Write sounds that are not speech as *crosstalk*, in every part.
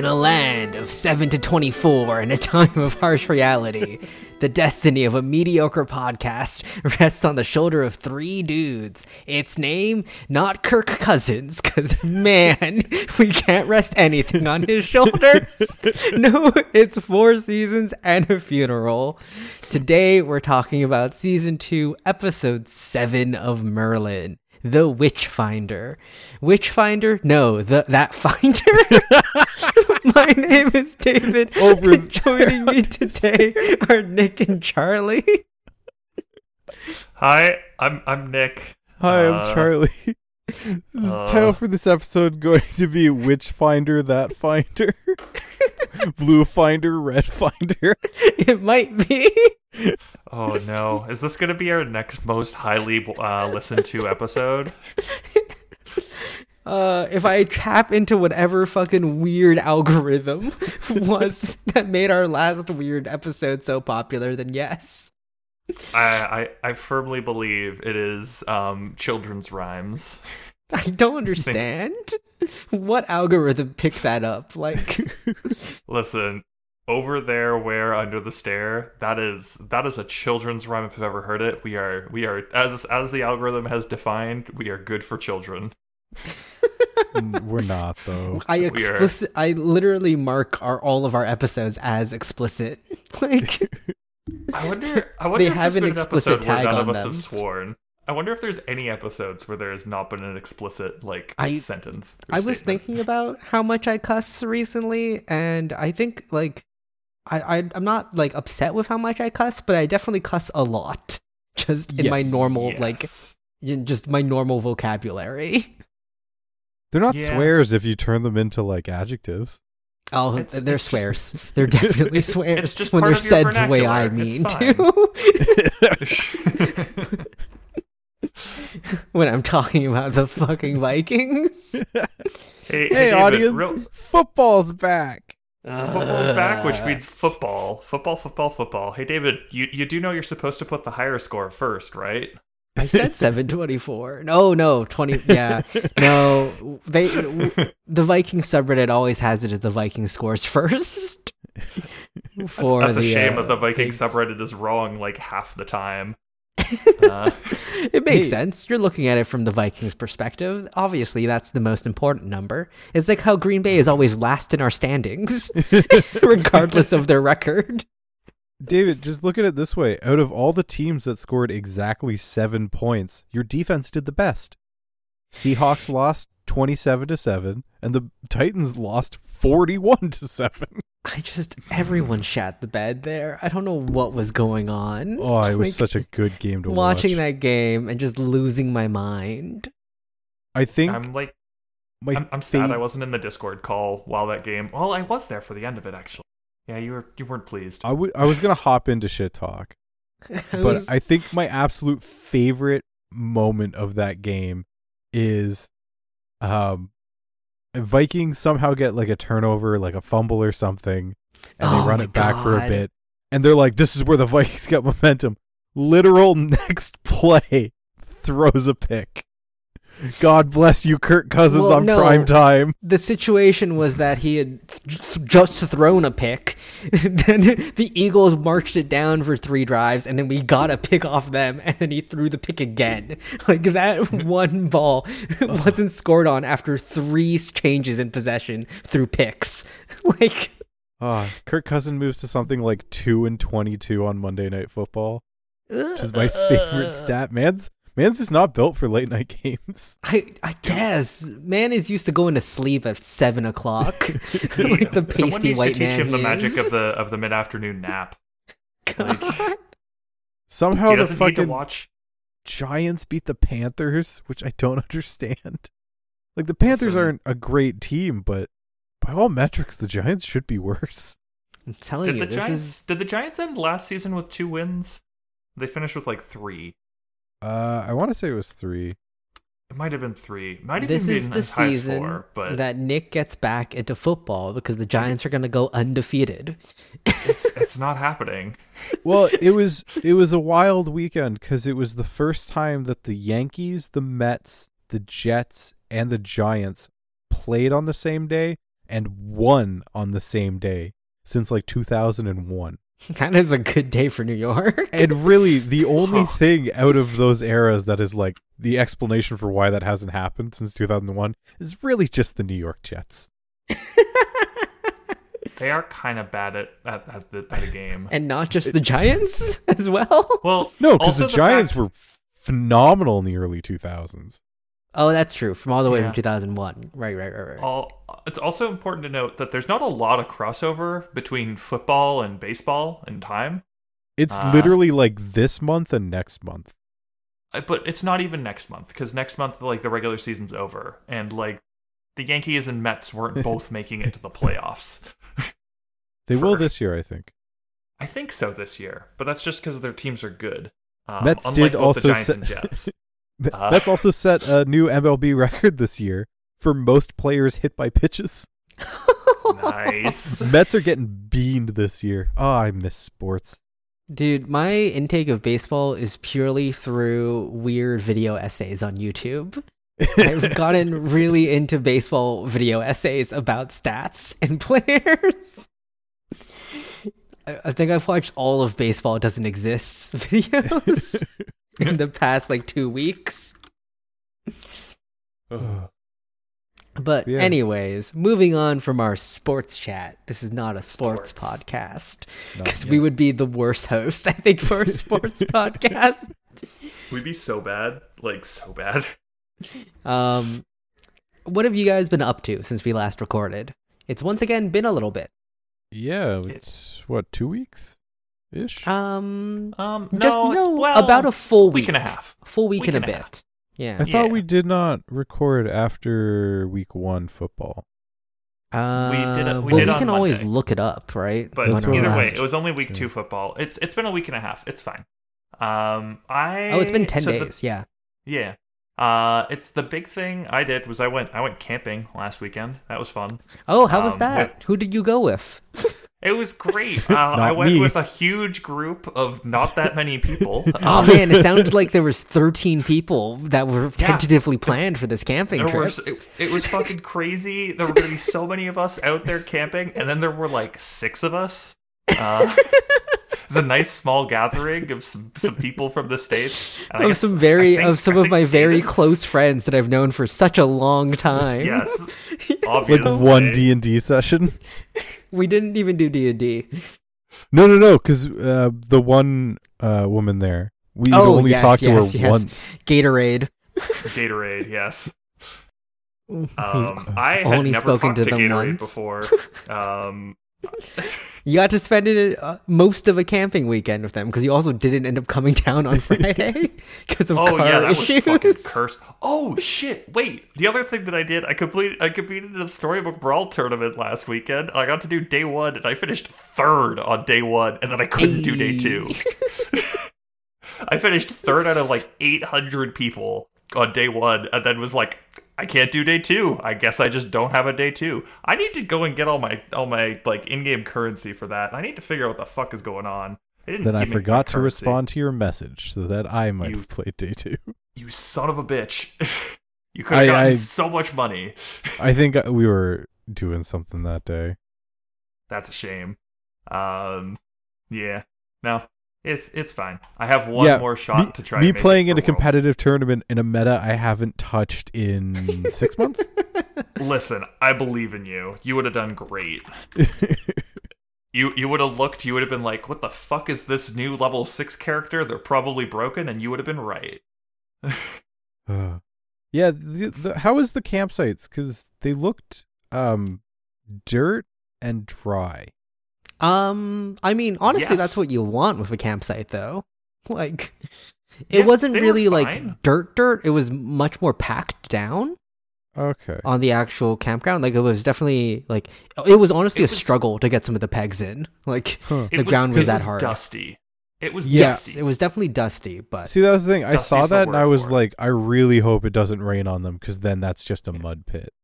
In a land of 7 to 24 and a time of harsh reality, the destiny of a mediocre podcast rests on the shoulder of three dudes. Its name, not Kirk Cousins, because man, *laughs* we can't rest anything on his shoulders. *laughs* No, it's four seasons and a funeral. Today, we're talking about season 2, episode 7 of Merlin the Witchfinder. Witchfinder? No, the that finder. *laughs* *laughs* My name is David. Over and joining me *laughs* today are Nick and Charlie. Hi, I'm I'm Nick. Hi, I'm Uh, Charlie. This uh, title for this episode going to be Witch Finder, That Finder, *laughs* Blue Finder, Red Finder. It might be. Oh no, is this gonna be our next most highly uh, listened to episode? Uh, if I tap into whatever fucking weird algorithm *laughs* was that made our last weird episode so popular, then yes. I, I I firmly believe it is um children's rhymes. I don't understand. What algorithm picked that up? Like, *laughs* Listen, over there where under the stair, that is that is a children's rhyme if I've ever heard it. We are we are as as the algorithm has defined, we are good for children. *laughs* We're not, though. I We explicit. I literally mark our all of our episodes as explicit. *laughs* Like, *laughs* I wonder. I wonder They if have there's an been an explicit episode where tag none on of us them. have sworn. I wonder if there's any episodes where there has not been an explicit like I- sentence. or I was thinking about how much I cuss recently, and I think like I, I I'm not like upset with how much I cuss, but I definitely cuss a lot, just in my Yes. normal like Yes. in just my normal vocabulary. They're not Yeah. swears if you turn them into like adjectives. Oh, It's- they're it's just- swears. They're definitely swears *laughs* it's just when they're of your said the way I mean to. *laughs* when I'm talking about the fucking Vikings. *laughs* hey, Hey, David, audience, real- football's back. football's back, Uh. which means football, football, football, football. Hey, David, you you do know you're supposed to put the higher score first, right? I said *laughs* 724. No, no, 20. Yeah. *laughs* No, they the Viking subreddit always has it at the Viking scores first. That's, For that's a the, shame uh, that the Viking pigs. subreddit is wrong like half the time. *laughs* Uh, It makes Hey. sense. You're looking at it from the Vikings' perspective. Obviously, that's the most important number. It's like how Green Bay is always last in our standings, regardless of their record. David, just look at it this way. Out of all the teams that scored exactly seven points, your defense did the best. Seahawks *laughs* lost 27 to 7, and the Titans lost 41 to 7. *laughs* I just everyone shat the bed there. I don't know what was going on. Oh, it was Like, such a good game to *laughs* watching watch. Watching that game and just losing my mind. I think I'm like my I'm, I'm sad I wasn't in the Discord call while that game. Well, I was there for the end of it actually. Yeah, you were you weren't pleased. I, w- I was going to hop into shit talk, *laughs* but was- I think my absolute favorite moment of that game is um Vikings somehow get like a turnover, like a fumble or something, and Oh they run it back for a bit. And they're like, this is where the *laughs* Vikings got momentum. Literal *laughs* next play throws a pick. God bless you, Kirk Cousins Well, on no. prime time. the situation was that he had th- just thrown a pick. *laughs* then the Eagles marched it down for three drives, and then we got a pick off them, and then he threw the pick again. *laughs* Like that *laughs* one ball wasn't scored on after three changes in possession through picks. Like Ah, Kirk Cousins moves to something like two and twenty-two on Monday Night Football, which is my favorite stat. Man's man's just not built for late night *laughs* games. I I guess man is used to going to sleep at seven o'clock. *laughs* *laughs* like the Someone pasty needs white to teach man him the he magic of the of the mid afternoon nap. Like, Somehow he the doesn't need to fucking watch. Giants beat the Panthers, which I don't understand. Like the Panthers Listen. aren't a great team, but by all metrics, the Giants should be worse. I'm telling Did you, the this Giants is did the Giants end last season with two wins? They finished with like three. Uh, I want to say it was three. It might have been three. Might have this even is been the as high as season four, but that Nick gets back into football because the Giants are going to go undefeated. it's *laughs* it's not happening. Well, *laughs* it was it was a wild weekend because it was the first time that the Yankees, the Mets, the Jets, and the Giants played on the same day, and won on the same day since like 2001. *laughs* That is a good day for New York. And really, the *laughs* only thing out of those eras that is like the explanation for why that hasn't happened since 2001 is really just the New York Jets. *laughs* They are kind of bad at at, at, the, at a game. and not just the Giants as well. Well, No, because also the Giants fact- were phenomenal in the early 2000s. Oh, that's true. From all the way Yeah. from 2001. Right, right, right, right. all, it's also important to note that there's not a lot of crossover between football and baseball in time, It's Ah. literally like this month and next month. Uh, but it's not even next month because next month like the regular season's over and like the Yankees and Mets weren't *laughs* both making it to the playoffs. *laughs* They will this year, I think. I think so this year, but that's just because their teams are good. Um, Mets did both also the Giants set- and Jets. *laughs* But Uh. That's also set a new MLB *laughs* record this year for most players hit by pitches. nice. *laughs* Mets are getting beamed this year. Oh, I miss sports. Dude, my intake of baseball is purely through weird video essays on YouTube. I've *laughs* gotten really into baseball video essays about stats and players. I I think I've watched all of baseball doesn't exist videos in the past like two weeks. But Yeah. anyways, moving on from our sports chat. This is not a sports, Sports. podcast because we would be the worst host, I think, for a *laughs* sports podcast. We'd be so bad, like so bad. Um, what have you guys been up to since we last recorded? It's once again been a little bit. Yeah, it's what two weeks ish. Um, Um, just no, it's, no, well, about a full week, week and a half. full week, Week and a and a bit. half. Yeah. I thought yeah. we did not record after week one football. Uh, did it- we well, did we on can always look it up, right? But That's either way, last- it was only week Yeah. two football. It's it's been a week and a half. It's fine. Um, I oh, it's been ten so the- days. yeah. yeah. Uh, it's the big thing I did was I went I went camping last weekend. That was fun. Oh, how was um, that? Who did you go with? *laughs* It was great. *laughs* Uh, I went me. with a huge group of not that many people. *laughs* Oh Um, man, it sounded like there was 13 people that were Yeah. tentatively planned for this camping There trip. was it, it was fucking crazy. There were gonna be so many of us out there camping, and then there were like six of us. Uh, *laughs* it was a nice small gathering of some, some people from the states. And of guess- some very think- of some I of think my very David- close friends that I've known for such a long time. yes, Like obviously. one D and D session. We didn't even do D and D. No, no, no, because uh, the one uh, woman there, we Oh, only yes, talked yes, to her yes. once. Gatorade. Gatorade. Yes. *laughs* Um, I had only never spoken talked to to, them Gatorade once. before. *laughs* Um, You got to spend it, uh, most of a camping weekend with them because you also didn't end up coming down on *laughs* Friday *laughs* because of oh car yeah, that issues. was fucking cursed. Oh shit! Wait, the other thing that I did, I completed, I competed in a storybook brawl tournament last weekend. I got to do day one, and I finished third on day one, and then I couldn't do day two. *laughs* I finished third out of like 800 people on day one, and then was like, I can't do day two. I guess I just don't have a day two. I need to go and get all my all my like in-game currency for that. I need to figure out what the fuck is going on. Didn't Then I give me my forgot to currency. respond to your message so that I might You- have played day two. *laughs* You son of a bitch. *laughs* you could have gotten I- so much money. *laughs* I think uh, we were doing something that day. That's a shame. Um, yeah. No, it's it's fine. I have one Yeah, more shot me, to try. Me playing in a competitive tournament in a meta I haven't touched in *laughs* six months. Listen, I believe in you. You would have done great. *laughs* You you would have looked. You would have been like, "What the fuck is this new level six character? They're probably broken," and you would have been right. *sighs* Uh, yeah, the, the, how is the campsites? Because they looked um dirt and dry. Um, I mean, honestly, that's what you want with a campsite, though. *laughs* Like, it Yeah, wasn't really fine. like dirt, dirt. It was much more packed down Okay. on the actual campground. Like, it was definitely like it was honestly It a was- struggle to get some of the pegs in. *laughs* Like, Huh. It the ground was it that hard. Dusty. It was yes, dusty. it was definitely dusty, but See, that was the thing. I saw that and I was for like, I really hope it doesn't rain on them because then that's just a mud pit.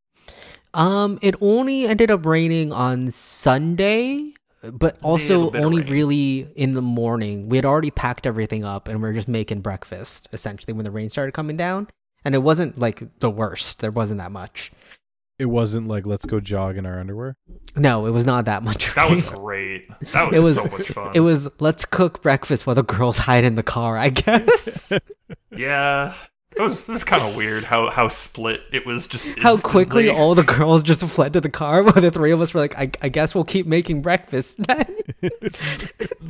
Um, it only ended up raining on Sunday, but also little bit of only really in the morning. We had already packed everything up and we were just making breakfast essentially when the rain started coming down. And it wasn't like the worst. There wasn't that much. It wasn't like let's go jog in our underwear. No, it was not that much. That was great. That was, It was- so much fun. It was let's cook breakfast while the girls hide in the car. I guess. *laughs* yeah. It was, it was kind of weird how, how split it was just How quickly all the girls just fled to the car, while the three of us were like, "I, I guess we'll keep making breakfast." *laughs* Then *laughs*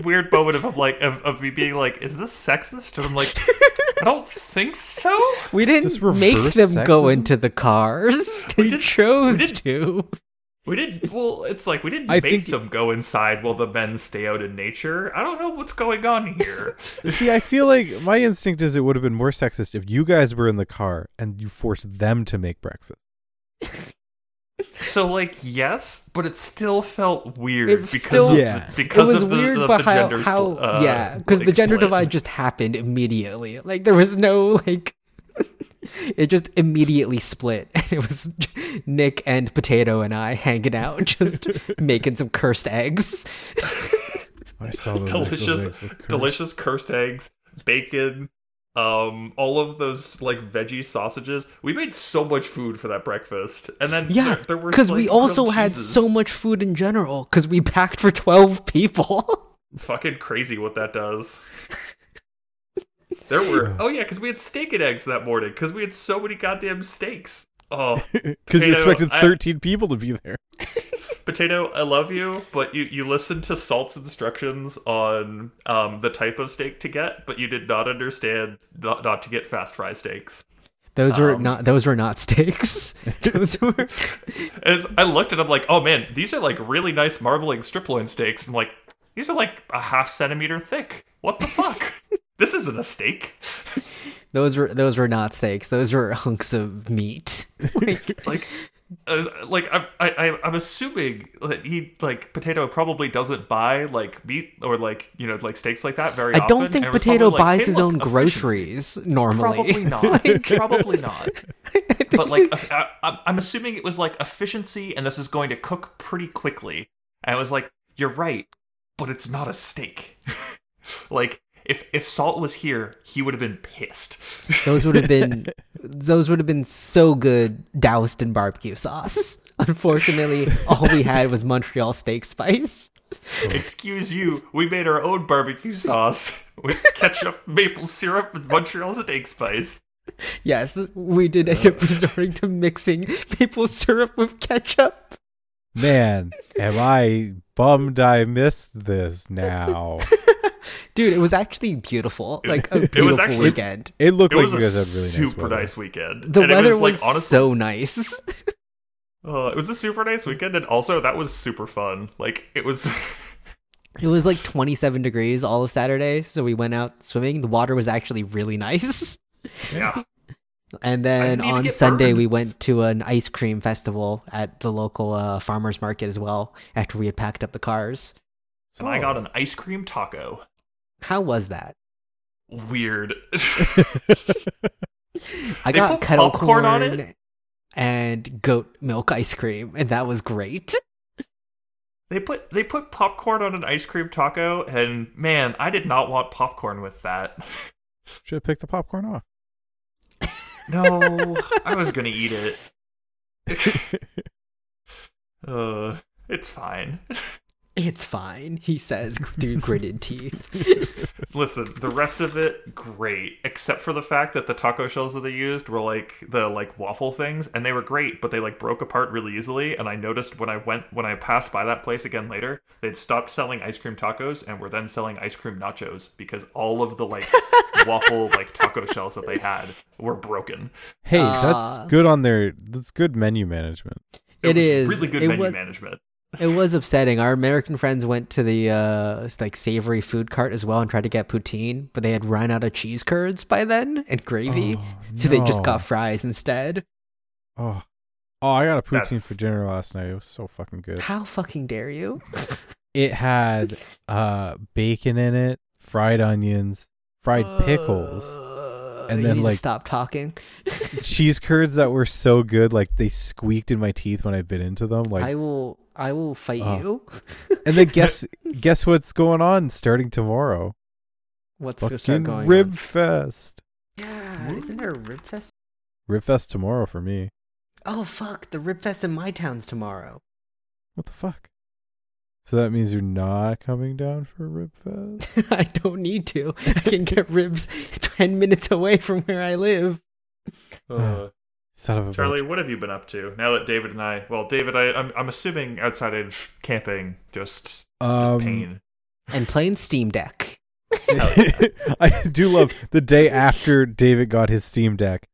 weird moment of I'm like of, of me being like, is this sexist? And I'm like, I don't think so. we didn't make them reverse go into the cars; they did- chose we did- to. We didn't. Well, it's like we didn't I make think- them go inside while the men stay out in nature. I don't know what's going on here. *laughs* See, I feel like my instinct is it would have been more sexist if you guys were in the car and you forced them to make breakfast. so, like, yes, but it still felt weird It because still- of Yeah. the, because it was of the, weird, of but the how, gender how sl- uh, yeah, because the gender split. divide just happened immediately. Like there was no like, *laughs* it just immediately split, *laughs* and it was Nick and Potato and I hanging out, *laughs* just making some cursed eggs. I saw those those delicious, eggs look cursed. delicious cursed eggs, bacon, um, all of those like veggie sausages. We made so much food for that breakfast, and then Yeah, there, there were because we also had cheeses. so much food in general. Because we packed for twelve people. It's fucking crazy what that does. There were *sighs* oh yeah, because we had steak and eggs that morning because we had so many goddamn steaks. Oh, *laughs* Because you Potato, expected I- 13 people to be there. *laughs* potato, I love you, but you you listened to Salt's instructions on um the type of steak to get, but you did not understand not, not to get fast fry steaks. Those were Um, not. Those were not steaks. *laughs* those were. As I looked at them, like, oh man, these are like really nice marbling strip loin steaks. I'm like, these are like a half centimeter thick. What the fuck? This isn't a steak. *laughs* Those were. Those were not steaks. Those were *laughs* hunks of meat. *laughs* Like, like uh, like I'm I, I- I'm assuming that he like potato probably doesn't buy like meat or like you know like steaks like that very I don't think and Potato probably like, buys "Hey, his look, own efficiency." groceries normally. Probably not. probably not. But like, I, I'm- I'm assuming it was like efficiency, and this is going to cook pretty quickly. And I was like, "You're right, but it's not a steak." like, if if Salt was here, he would have been pissed. Those would have been *laughs* those would have been so good doused in barbecue sauce. *laughs* Unfortunately, all we had was Montreal steak spice. Excuse you, we made our own barbecue sauce with ketchup, maple syrup, and Montreal steak spice. Yes, we did end up resorting to mixing maple syrup with ketchup. Man, am I bummed I missed this now. *laughs* Dude, it was actually beautiful. Like *laughs* a was beautiful actually- weekend. It looked It like was you a guys had really nice super weather. nice weekend. The and weather it was, like was honestly, so nice. uh, *laughs* it was a super nice weekend, and also that was super fun. Like it was. *laughs* It was like 27 degrees all of Saturday, so we went out swimming. The water was actually really nice. yeah. And then on Sunday, burned. we went to an ice cream festival at the local uh, farmers market as well after we had packed up the cars. And I got an ice cream taco. How was that? Weird. *laughs* I They got put kettle popcorn corn on it? and goat milk ice cream, and that was great. *laughs* they put they put popcorn on an ice cream taco, and man, I did not want popcorn with that. Should have picked the popcorn off. No, I was gonna eat it. *laughs* Uh, it's fine. It's fine, he says through *laughs* gritted teeth. Listen, the rest of it great, except for the fact that the taco shells that they used were like the like waffle things, and they were great, but they like broke apart really easily. And I noticed when I went when I passed by that place again later, they'd stopped selling ice cream tacos and were then selling ice cream nachos because all of the like *laughs* waffle like taco shells that they had were broken. Hey, Uh, that's good on their. That's good menu management. It was is. really good It menu was- management. It was upsetting. Our American friends went to the uh like savory food cart as well and tried to get poutine, but they had run out of cheese curds by then and gravy, Oh, so they just got fries instead. Oh, oh, I got a poutine That's- for dinner last night. It was so fucking good. How fucking dare you? *laughs* It had uh bacon in it, fried onions, fried pickles, Uh, and then, like- stop talking. cheese curds that were so good, like they squeaked in my teeth when I bit into them. Like, I will. I will fight Oh. you. and then guess *laughs* guess what's going on starting tomorrow? What's to Fucking going? Rib on? Fest. Yeah, isn't there a rib fest? Rib Fest tomorrow for me. Oh fuck! The Rib Fest in my town's tomorrow. What the fuck? So that means you're not coming down for Rib Fest? *laughs* I don't need to. I can get ribs *laughs* ten minutes away from where I live. *sighs* Uh, Son of a Charlie, bitch. what have you been up to now that David and I? Well, David, I, I'm I'm assuming outside of camping, just, just Um, pain. And playing Steam Deck. *laughs* I do love the day after David got his Steam Deck,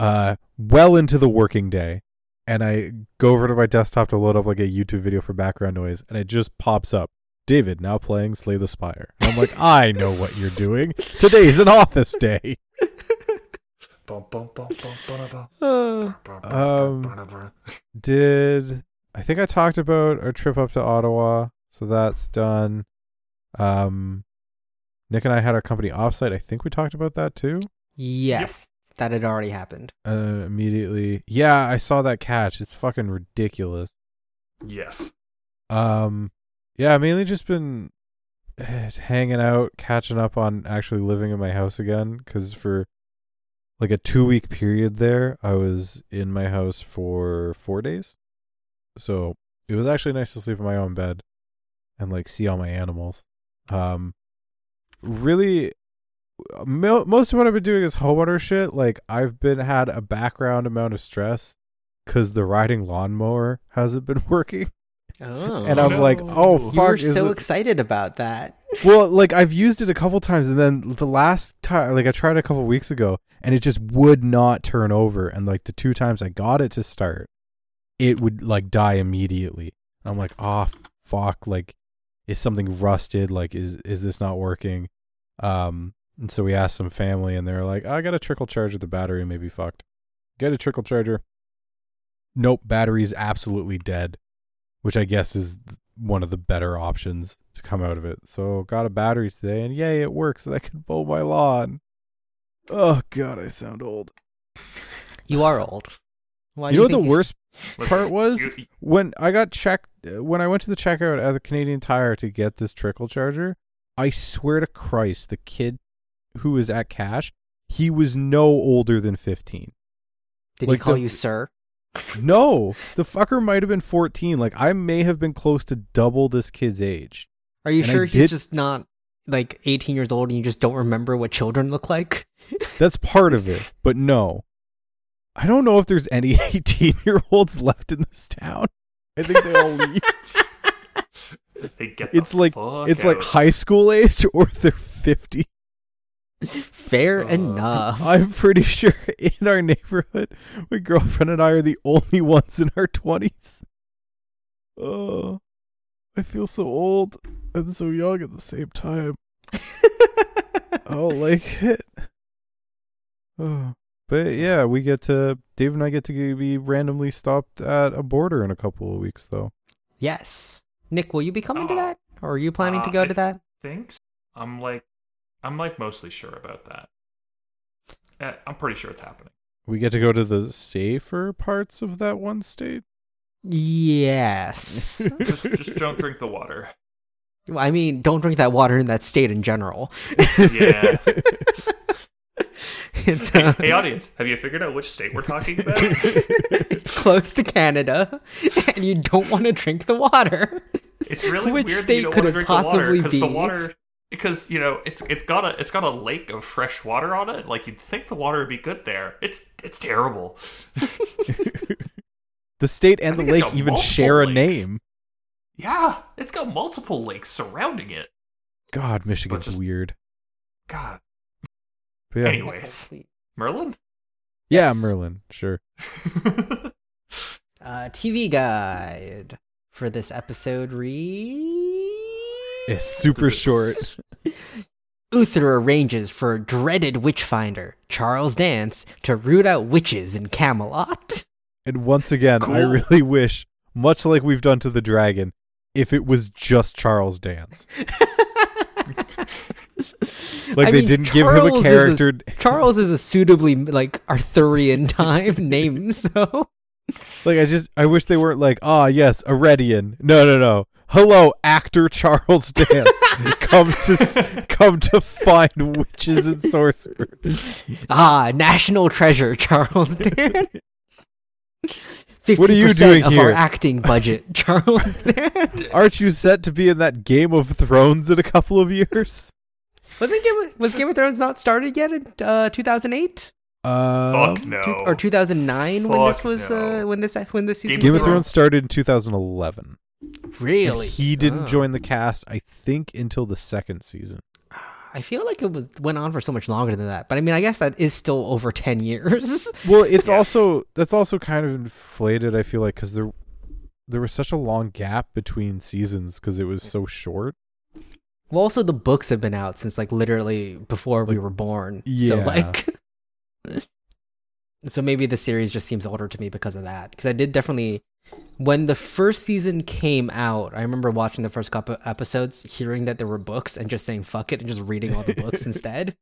uh, well into the working day, and I go over to my desktop to load up like a YouTube video for background noise, and it just pops up. David now playing Slay the Spire. And I'm like, I know what you're doing. Today's an office day. *laughs* Um, bum, *laughs* bum. Did I think I talked about our trip up to Ottawa, so that's done. Um, Nick and I had our company offsite. I think we talked about that too. yes, that had already happened. Uh, immediately, yeah, I saw that catch. It's fucking ridiculous. Yes. Um, yeah, mainly just been eh, hanging out, catching up on actually living in my house again. Because for like a two week period there, I was in my house for four days. So it was actually nice to sleep in my own bed and like see all my animals. Um, really, mo- most of what I've been doing is homeowner shit. Like I've been had a background amount of stress because the riding lawnmower hasn't been *laughs* working. Oh, And I'm like, oh, you fuck, were is so it- excited about that. *laughs* well, like I've used it a couple times, and then the last time, like I tried a couple weeks ago, and it just would not turn over. And like the two times I got it to start, it would like die immediately. I'm like, oh fuck, like is something rusted? Like is is this not working? Um, and so we asked some family, and they're like, I got a trickle charger. The battery may be fucked. Get a trickle charger. Nope, battery's absolutely dead, which I guess is one of the better options to come out of it. So got a battery today, and yay, it works. I can mow my lawn. Oh god, I sound old. *laughs* You are old. Why you know what the think worst Listen, part was when I got checked uh, when I went to the checkout at the Canadian Tire to get this trickle charger. I swear to Christ, the kid who was at cash, he was no older than fifteen. Did like he call the- you sir? No, the fucker might have been fourteen. Like I may have been close to double this kid's age. Are you And I sure he's did- just not like 18 years old and you just don't remember what children look like? *laughs* That's part of it, but no. I don't know if there's any *laughs* 18 year olds left in this town. I think they all leave. *laughs* they get the It's like fuck it's like high school age or they're 50. Fair Uh, enough. *laughs* I'm pretty sure in our neighborhood, my girlfriend and I are the only ones in our 20s. Oh, I feel so old and so young at the same time. *laughs* I don't like it. Oh. But yeah, we get to Dave and I get to be randomly stopped at a border in a couple of weeks, though. yes. Nick, will you be coming to Oh. that? Or are you planning to Uh, go I to that? Thinks I'm like I'm like mostly sure about that. Eh, I'm pretty sure it's happening. We get to go to the safer parts of that one state. Yes. *laughs* Just just don't drink the water. Well, I mean, don't drink that water in that state in general. Yeah. *laughs* it's, hey, uh, hey, audience, have you figured out which state we're talking about? it's *laughs* close to Canada, and you don't want to drink the water. It's really Which weird that state you don't could want to it drink the water possibly because the be? water because you know it's it's got a it's got a lake of fresh water on it. Like you'd think the water would be good there. It's it's terrible. *laughs* the state and the lake even multiple share a lakes. name. Yeah, it's got multiple lakes surrounding it. God, Michigan's just- weird. God. Yeah, Anyways, Merlin. yeah, Yes. Merlin, sure. *laughs* Uh, TV guide for this episode reads. It's super This short. *laughs* Uther arranges for dreaded witchfinder Charles Dance to root out witches in Camelot. And once again, I really wish, much like we've done to the dragon, if it was just Charles Dance. *laughs* Like I they mean, didn't give him a Charles is character. *laughs* Charles is a suitably like Arthurian time name, so like I just, I wish they weren't like, ah, yes, Aredian. No, no, no. Hello, actor Charles Dance. *laughs* come to, come to find witches and sorcerers. ah, national treasure Charles *laughs* Dance. What are you 50% doing of here? our acting budget, *laughs* Charles. Dance. Aren't you set to be in that Game of Thrones in a couple of years? Wasn't Game of, was Game of Thrones not started yet in uh, 2008 Uh, Fuck no. Two- or 2009 when this was no. uh, when this when this season Game Game of? Thrones started in 2011. Really? He didn't Oh. join the cast, I think, until the second season. I feel like it was went on for so much longer than that. But I mean, I guess that is still over 10 years. *laughs* Well, it's Yes. also that's also kind of inflated. I feel like because there there was such a long gap between seasons because it was so short. well, also the books have been out since like literally before we were born. So yeah. like *laughs* So maybe the series just seems older to me because of that. Because I did definitely when the first season came out, I remember watching the first couple episodes, hearing that there were books and just saying fuck it and just reading all the books *laughs* instead.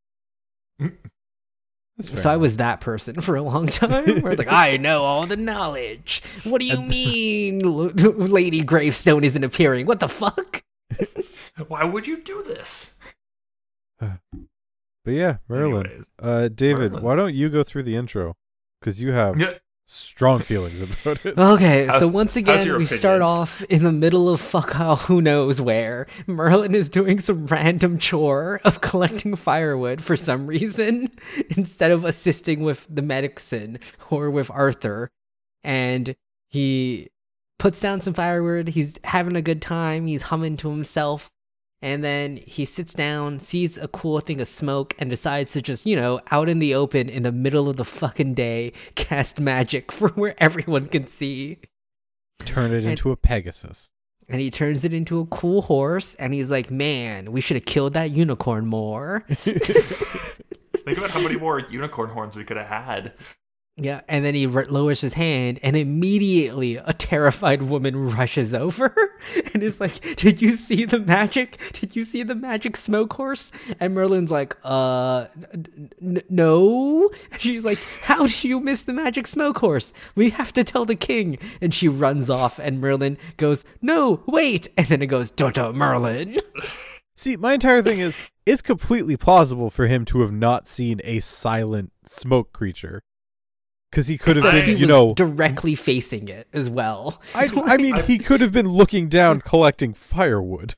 So I was that person for a long time. Where like, I know all the knowledge. What do you *laughs* mean, Lady Gravestone isn't appearing? What the fuck? *laughs* Why would you do this? *sighs* But yeah, Merlin. Anyways. Uh, David, Merlin. why don't you go through the intro? Because you have Yeah. Strong feelings about it. Okay, so once again, your we start off in the middle of fuck how who knows where. Merlin is doing some random chore of collecting firewood for some reason *laughs* instead of assisting with the medicine or with Arthur. And he puts down some firewood. He's having a good time. He's humming to himself. And then he sits down, sees a cool thing of smoke, and decides to just, you know, out in the open in the middle of the fucking day, *laughs* cast magic *laughs* from where everyone can see. Turn it And- into a Pegasus. And he turns it into a cool horse, and he's like, man, we should have killed that unicorn more. *laughs* Think about how many more unicorn horns we could have had. Yeah, and then he lowers his hand, and immediately a terrified woman rushes over *laughs* and is like, "Did you see the magic? Did you see the magic smoke horse?" And Merlin's like, "Uh, n- n- no." She's like, "How do you miss the magic smoke horse? We have to tell the king." And she runs off, and Merlin goes, "No, wait!" And then it goes, "Dota Merlin." *laughs* See, my entire thing is it's completely plausible for him to have not seen a silent smoke creature. Because he could have been, he you was know, directly facing it as well. I, I *laughs* mean, he could have been looking down collecting firewood.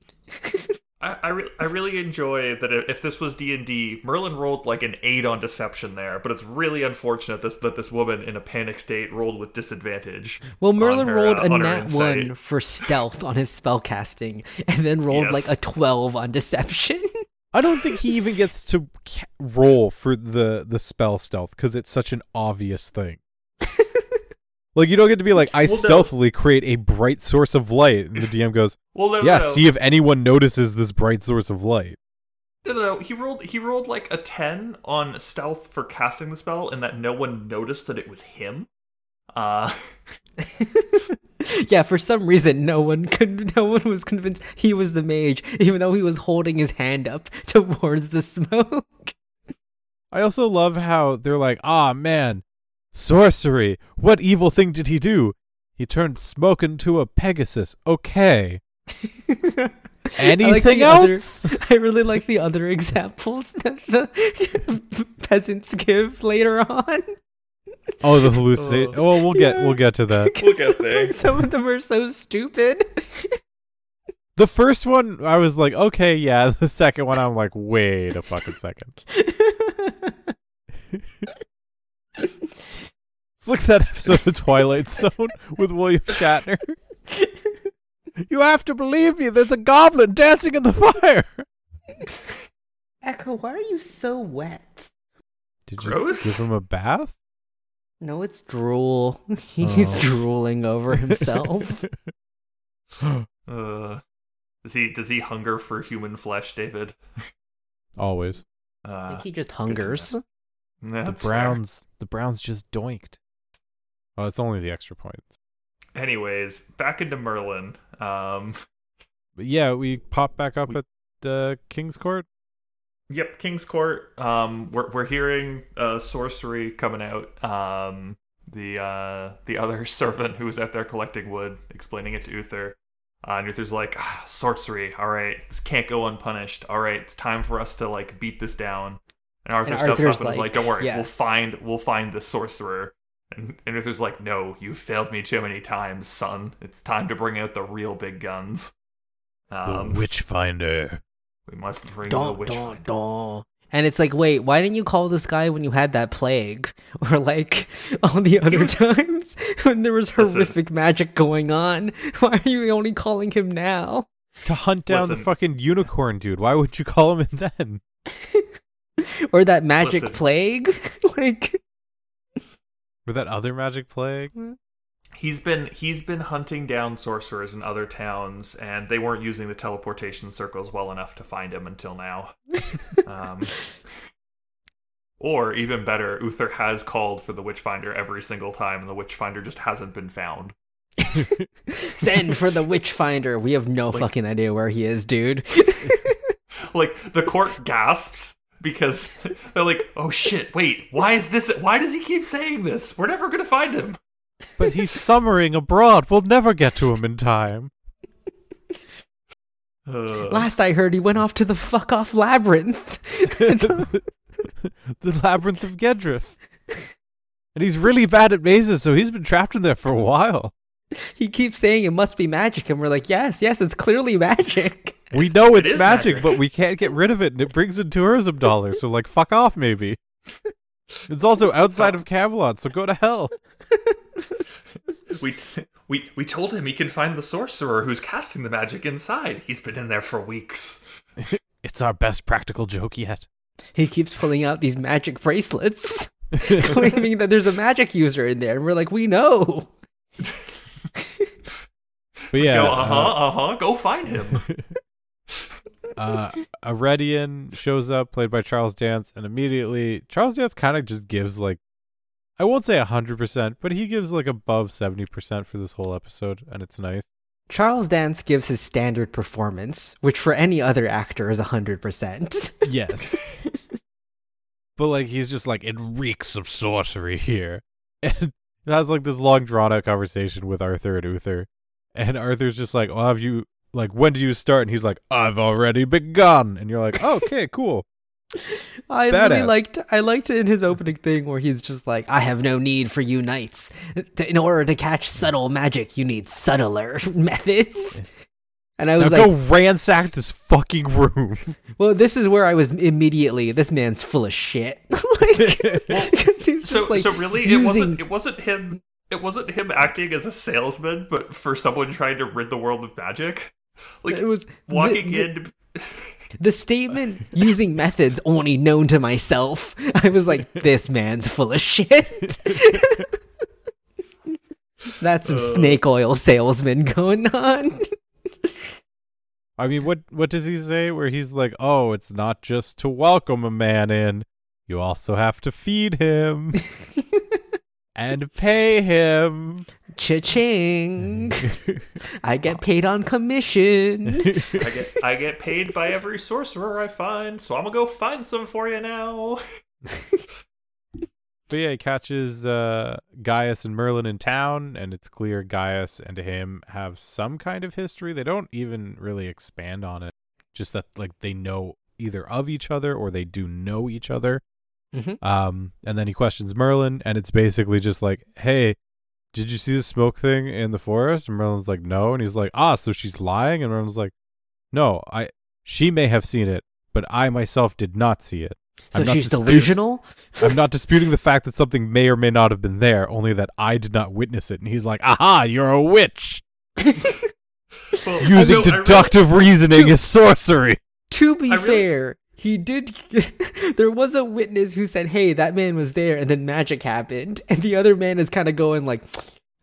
I, I, re- I really enjoy that if this was D and D, Merlin rolled like an eight on deception there, but it's really unfortunate this, that this woman in a panic state rolled with disadvantage. Well, Merlin her, rolled uh, a on nat insight. one for stealth on his spell casting, and then rolled like a twelve on deception. *laughs* I don't think he even gets to roll for the the spell stealth because it's such an obvious thing. *laughs* like you don't get to be like, I Well, no. stealthily create a bright source of light, and the DM goes, Well, no, Yeah, no, no. see if anyone notices this bright source of light. No, no, no. He rolled. He rolled like a ten on stealth for casting the spell, and that no one noticed that it was him. Uh, *laughs* *laughs* yeah, for some reason, no one could. *laughs* No one was convinced he was the mage, even though he was holding his hand up *laughs* towards the smoke. I also love how they're like, ah man, sorcery. What evil thing did he do? He turned smoke into a Pegasus. Okay. Anything the other- else? I really like the other examples that the peasants give later on. Oh, the hallucinate. Oh. well, we'll get Yeah. we'll get to that. We'll get there. Some of them are so stupid. *laughs* The first one, I was like, okay, yeah. *laughs* The second one, I'm like, wait a fucking second. *laughs* It's like that episode of Twilight Zone with William Shatner. you have to believe me. There's a goblin dancing in the fire. Echo, why are you so wet? Did you give him a bath? No, it's drool. *laughs* He's Oh. drooling over *laughs* himself. *laughs* uh, does he? Does he hunger for human flesh, David? Always. I Uh, think he just hungers. that's the Browns. The Browns just doinked. Oh, it's only the extra points. Anyways, back into Merlin. Um, But yeah, we pop back up We- at uh, King's Court. Yep, King's Court. Um, we're we're hearing uh, sorcery coming out. Um, the uh, the other *laughs* servant who was out there collecting wood, explaining it to Uther. Uh, and Uther's like, ah, sorcery. All right, this can't go unpunished. All right, it's time for us to like beat this down. And Arthur And steps Arthur's up and is like, like, "Don't worry, yeah. we'll find we'll find the sorcerer." And, and Uther's like, no, you've failed me too many times, son. It's time to bring out the real big guns. Um, the Witchfinder. We must bring the Dun, witch dun, dun. And it's like, wait, why didn't you call this guy when you had that plague? *laughs* Or like all the other was- *laughs* times when there was Listen. horrific magic going on? *laughs* Why are you only calling him now? To hunt down the fucking unicorn dude. Why would you call him in then? Or that magic Listen. plague? like Or that other magic plague? He's been he's been hunting down sorcerers in other towns, and they weren't using the teleportation circles well enough to find him until now. *laughs* um, or even better, Uther has called for the Witchfinder every single time, and the Witchfinder just hasn't been found. *laughs* send for the witch finder. We have no Like- fucking idea where he is, dude. *laughs* Like the court gasps because they're like, "Oh shit! Wait, why is this? Why does he keep saying this? We're never gonna find him." But he's summering abroad. We'll never get to him in time. Uh, Last I heard he went off to the fuck off labyrinth. *laughs* the labyrinth of Gedref. And he's really bad at mazes, so he's been trapped in there for a while. he keeps saying it must be magic, and we're like, yes, yes, it's clearly magic. We know it's is magic, magic. but we can't get rid of it, and it brings in tourism dollars. So, like, fuck off, maybe. It's also outside of Camelot, so go to hell. *laughs* we we we told him he can find the sorcerer who's casting the magic inside. He's been in there for weeks. *laughs* It's our best practical joke yet. He keeps pulling out these magic bracelets, *laughs* claiming that there's a magic user in there, and we're like, we know. But yeah, Go, uh huh, uh huh. Go find him. uh, Aredian shows up, played by Charles Dance, and immediately Charles Dance kind of just gives like, I won't say hundred percent, but he gives like above seventy percent for this whole episode, and it's nice. Charles Dance gives his standard performance, which for any other actor is 100%. *laughs* Yes, but like he's just like it reeks of sorcery here, *laughs* and it has like this long drawn out conversation with Arthur and Uther, and Arthur's just like, "Well, have you like when do you start?" And he's like, "I've already begun," and you're like, oh, "Okay, cool." I really Badass. liked I liked in his opening thing where he's just like, I have no need for you knights. In order to catch subtle magic, you need subtler *laughs* methods. And I was go like, go ransack this fucking room. *laughs* well, this is where I was immediately, this man's full of shit. *laughs* like, 'cause he's just So like so really, it wasn't it wasn't him. It wasn't him acting as a salesman, but for someone trying to rid the world of magic. Like it was walking the, in. The statement using methods only known to myself. I was like, this man's full of shit. *laughs* That's some Uh. snake oil salesman going on. *laughs* I mean, what what does he say? Where he's like, "Oh, it's not just to welcome a man in; you also have to feed him *laughs* and pay him." Cha-ching. *laughs* I get paid on commission. I get I get paid by every sorcerer I find, so I'm gonna go find some for you now. *laughs* But yeah, he catches uh, Gaius and Merlin in town, and it's clear Gaius and him have some kind of history. They don't even really expand on it, just that like they know either of each other or they do know each other. Mhm. Um, and then he questions Merlin, and it's basically just like, "Hey, did you see the smoke thing in the forest?" And Merlin's like, "No," and he's like, "Ah, so she's lying?" And Merlin's like, "No, I she may have seen it, but I myself did not see it." So I'm she's disputing- delusional? I'm not disputing the fact that something may or may not have been there, only that I did not witness it. And he's like, aha, you're a witch. *laughs* Well, Using no, I really- deductive reasoning Two- is sorcery. To be really- fair, he did. *laughs* there was a witness who said, "Hey, that man was there," and then magic happened, and the other man is kind of going like,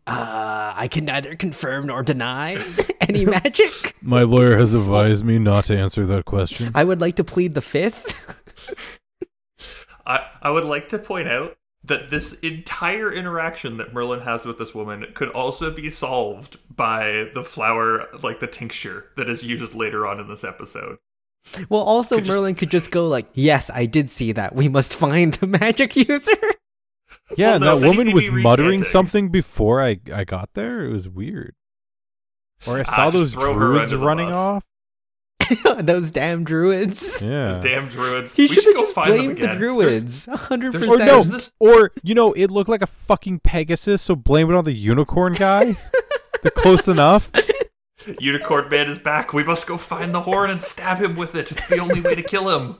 "Uh, I can neither confirm nor deny *laughs* any *laughs* magic." My lawyer has advised me not to answer that question. I would like to plead the fifth. I, I would like to point out that this entire interaction that Merlin has with this woman could also be solved by the flower, like the tincture that is used later on in this episode. Well, also Could just- Merlin could just go like, "Yes, I did see that. We must find the *laughs* magic user." Yeah, Well, and no, that woman was muttering something before I, I got there. It was weird. Or I Ah, saw just those druids running bus. off. *laughs* Those damn druids. Yeah. Those damn druids. He we should should have go just find them blamed the again. druids. hundred there's- Or no, this- or you know, it looked like a fucking Pegasus, so blame it on the unicorn guy. *laughs* They're close enough. There's- Unicorn Man is back. We must go find the horn and stab him with it. It's the only way to kill him.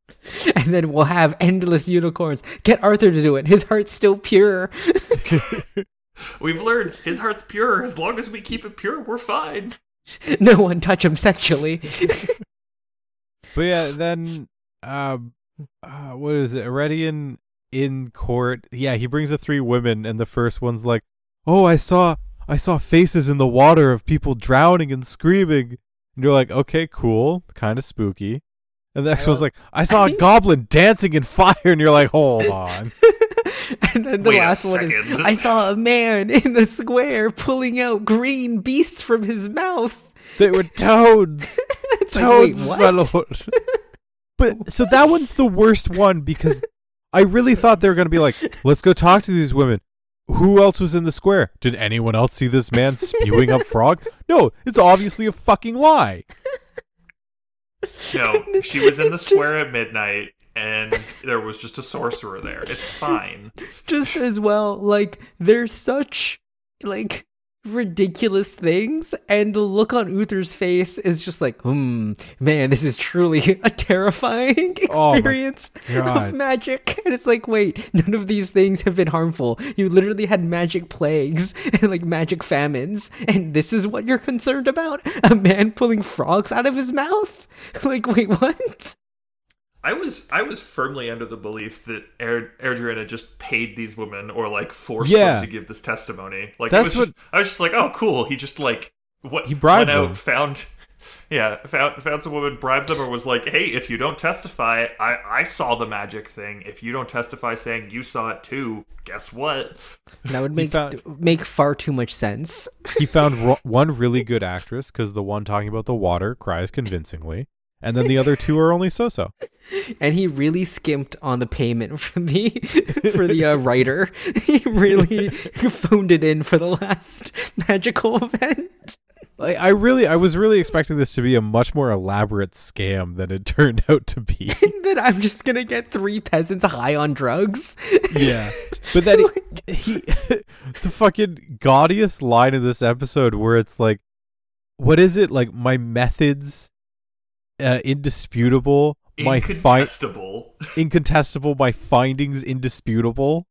*laughs* and then we'll have endless unicorns. Get Arthur to do it. His heart's still pure. *laughs* We've learned his heart's pure. As long as we keep it pure, we're fine. *laughs* no one touch him sexually. But yeah, then um, uh, what is it? Aredian in court. Yeah, he brings the three women, and the first one's like, "Oh, I saw, I saw faces in the water of people drowning and screaming." And you're like, "Okay, cool, kind of spooky." And the next one's like, "I saw a *laughs* goblin dancing in fire," and you're like, "Hold *laughs* on." and then the Wait last one is. I saw a man *laughs* in the square pulling out green beasts from his mouth. They were toads. It's like, wait, toads, what? my lord. But so that one's the worst one because I really thought they were going to be like, let's go talk to these women. Who else was in the square? Did anyone else see this man *laughs* spewing up frog? No, it's obviously a fucking lie. No, *laughs* she was in the It's square at midnight, and there was just a sorcerer there. It's fine. *laughs* just as well like they're such like ridiculous things and the look on Uther's face is just like hmm man this is truly *laughs* a terrifying Oh experience God. of magic. And it's like wait none of these things have been harmful. You literally had magic plagues *laughs* and like magic famines and this is what you're concerned about? A man pulling frogs out of his mouth? *laughs* Like wait what I was I was firmly under the belief that Erdrian just paid these women or like forced Yeah. them to give this testimony. Like That's it was just, I was just like, oh, cool. He just like what He bribed went out, them. found. Yeah, found found some woman, bribed them, or was like, "Hey, if you don't testify, I I saw the magic thing. If you don't testify, saying you saw it too, guess what? that would make found- make far too much sense He found ro- one really good actress because the one talking about the water cries convincingly, and then the other two are only so-so. *laughs* and he really skimped on the payment *laughs* for the for the uh, writer. *laughs* He really phoned it in for the last magical event. Like, I really, I was really expecting this to be a much more elaborate scam than it turned out to be. that I'm just gonna get three peasants high on drugs. Yeah, but then he, he the fucking gaudiest line in this episode where it's like, what is it like? My methods, uh, indisputable. My fi- Incontestable. incontestable. My findings indisputable.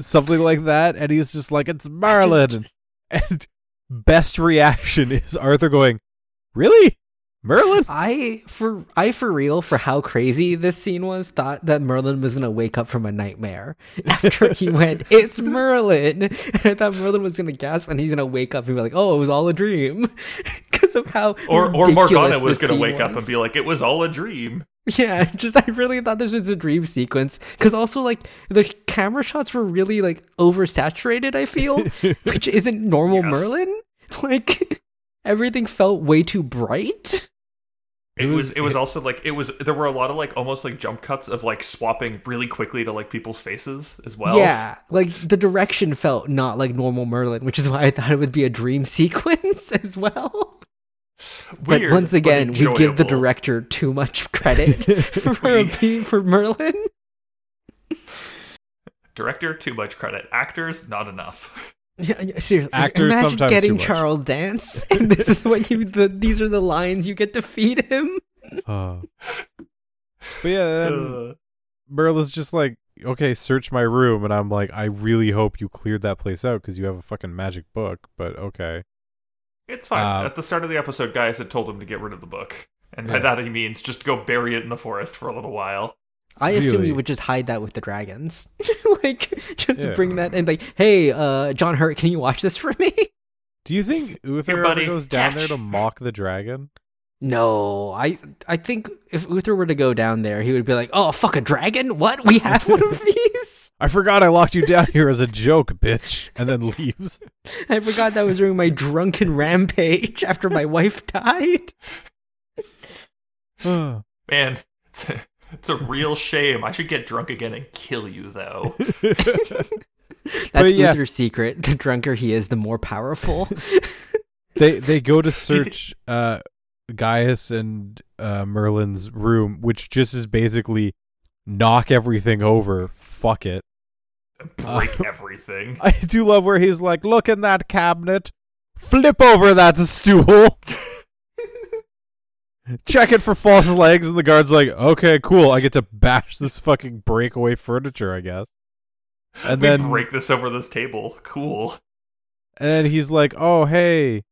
Something like that, and he's just like, "It's Merlin." And best reaction is Arthur going, "Really, Merlin?" I for I for real for how crazy this scene was thought that Merlin was gonna wake up from a nightmare *laughs* after he went it's Merlin and *laughs* I thought Merlin was gonna gasp and he's gonna wake up and be like oh it was all a dream *laughs* because of how Or or Morgana was going to scene wake up and be like, "It was all a dream." Yeah, just I really thought this was a dream sequence because also like the camera shots were really like oversaturated. I feel, which isn't normal Yes. Merlin. Like everything felt way too bright. It, It was, was- it was also like it was there were a lot of like almost like jump cuts of like swapping really quickly to like people's faces as well. yeah, like the direction felt not like normal Merlin, which is why I thought it would be a dream *laughs* sequence as well. Weird, but once again, we give the director too much credit *laughs* for We- being for Merlin. director too much credit, actors not enough. *laughs* Yeah, yeah, seriously. Actors imagine sometimes too getting much. Charles Dance, *laughs* and this is what you. The, these are the lines you get to feed him. Uh, but yeah, then Uh, Merlin's just like, okay, search my room, and I'm like, I really hope you cleared that place out because you have a fucking magic book. But okay, it's fine. Uh, At the start of the episode, guys had told him to get rid of the book, and by Yeah. that he means just go bury it in the forest for a little while. I assume Really? you would just hide that with the dragons, *laughs* like just Yeah. bring that and like, hey, uh, John Hurt, can you watch this for me? *laughs* do you think Uther Here, buddy, goes down there to mock the dragon? No, I I think if Uther were to go down there, he would be like, oh fuck a dragon, what? We have one of *laughs* these. I forgot I locked you down here as a joke, bitch, and then leaves. I forgot that was during my drunken rampage after my wife died. *sighs* Man, it's a, *laughs* it's a real shame. I should get drunk again and kill you, though. *laughs* *laughs* That's yeah. Uther's secret. The drunker he is, the more powerful. they they go to search uh Gaius and uh, Merlin's room, which just is basically knock everything over. Fuck it. Break Uh, everything. I do love where he's like, look in that cabinet, flip over that stool, check it for false legs, and the guard's like, okay, cool, I get to bash this fucking breakaway furniture, I guess. And we then, break this over this table. Cool. and then he's like, oh hey,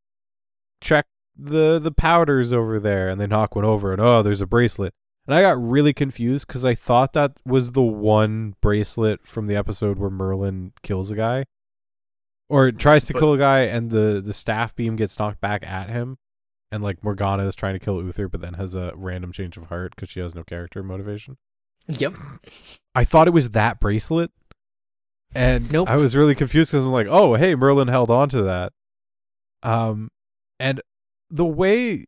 check the the powders over there, and they knock one over, and oh, there's a bracelet. And I got really confused because I thought that was the one bracelet from the episode where Merlin kills a guy, or tries to But- kill a guy, and the the staff beam gets knocked back at him, and like Morgana is trying to kill Uther, but then has a random change of heart because she has no character motivation. Yep. I thought it was that bracelet, and Nope. I was really confused because I'm like, oh, hey, Merlin held on to that. Um, and the way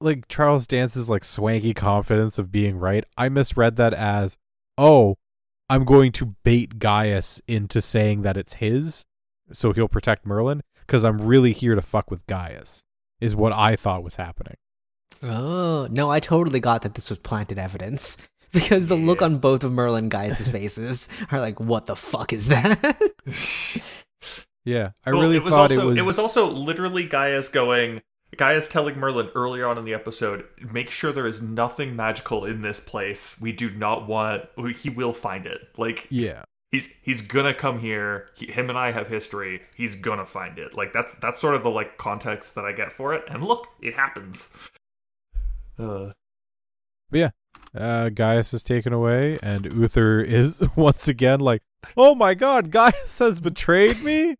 like Charles Dance's like swanky confidence of being right, I misread that as, oh, I'm going to bait Gaius into saying that it's his, so he'll protect Merlin because I'm really here to fuck with Gaius. Is what I thought was happening. Oh no, I totally got that this was planted evidence *laughs* because the look on both of Merlin Gaius' faces *laughs* are like, "What the fuck is that?" Yeah, I Well, really it was thought also, it was. It was also literally Gaius going. Gaius telling Merlin earlier on in the episode, make sure there is nothing magical in this place. We do not want. He will find it. Like yeah. He's he's gonna come here. He, him and I have history. He's gonna find it. Like that's that's sort of the like context that I get for it. And look, it happens. Uh, uh, Gaius is taken away, and Uther is *laughs* once again like, "Oh my God, Gaius has betrayed me!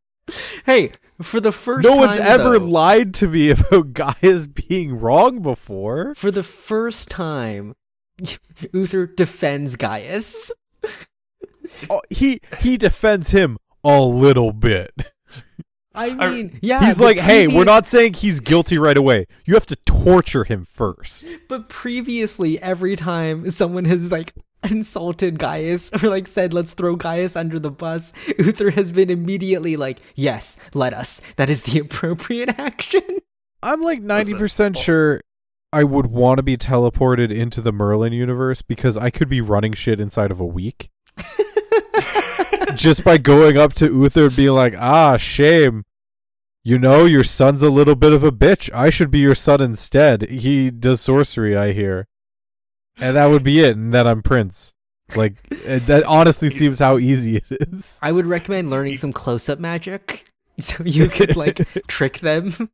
hey, for the first no time, one's ever though, lied to me *laughs* about Gaius being wrong before." for the first time, *laughs* Uther defends Gaius. *laughs* Oh, he he defends him a little bit. I I- mean, yeah, he's but like, "Hey, we're not saying he's guilty right away. You have to torture him first. But previously, every time someone has like insulted Gaius *laughs* or like said, let's throw Gaius under the bus, *laughs* Uther has been immediately like, yes, let us. That is the appropriate action. I'm like ninety Listen, percent also- sure I would want to be teleported into the Merlin universe because I could be running shit inside of a week. *laughs* just by going up to Uther and being like, ah, shame. You know, your son's a little bit of a bitch. I should be your son instead. He does sorcery, I hear. And that would be it. And then I'm Prince. Like, that honestly seems how easy it is. I would recommend learning some close up magic *laughs* so you could like *laughs* trick them.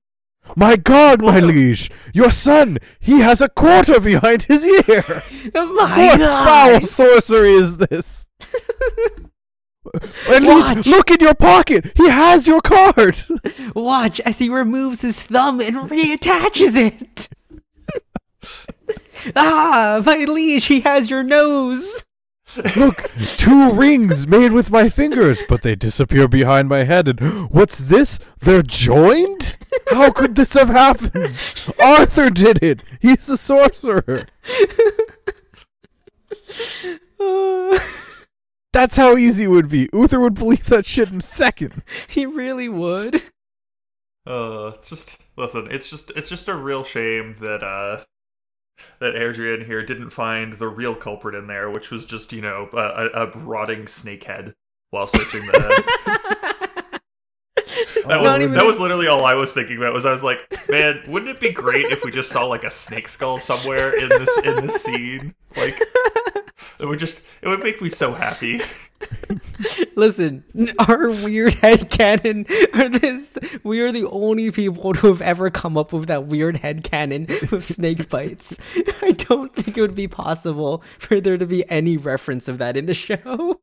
My God, my liege, your son, he has a quarter behind his ear. Oh my what god! foul sorcery is this? And Watch. look, look in your pocket. He has your card. *laughs* Watch as he removes his thumb and reattaches it. *laughs* ah, my liege, he has your nose. Look, two rings made with my fingers, but they disappear behind my head. And what's this? They're joined? How could this have happened? Arthur did it. He's a sorcerer. *laughs* That's how easy it would be. Uther would believe that shit in a second. *laughs* he really would. uh, it's just listen. It's just it's just a real shame that uh that Adrian here didn't find the real culprit in there, which was just you know a, a, a rotting snake head while searching the. *laughs* That was, Not even- that was literally all I was thinking about. Was I was like, man, wouldn't it be great if we just saw like a snake skull somewhere in this in this scene? Like, it would just it would make me so happy. *laughs* Listen, our weird headcanon are this we are the only people to have ever come up with that weird headcanon with snake bites. *laughs* I don't think it would be possible for there to be any reference of that in the show.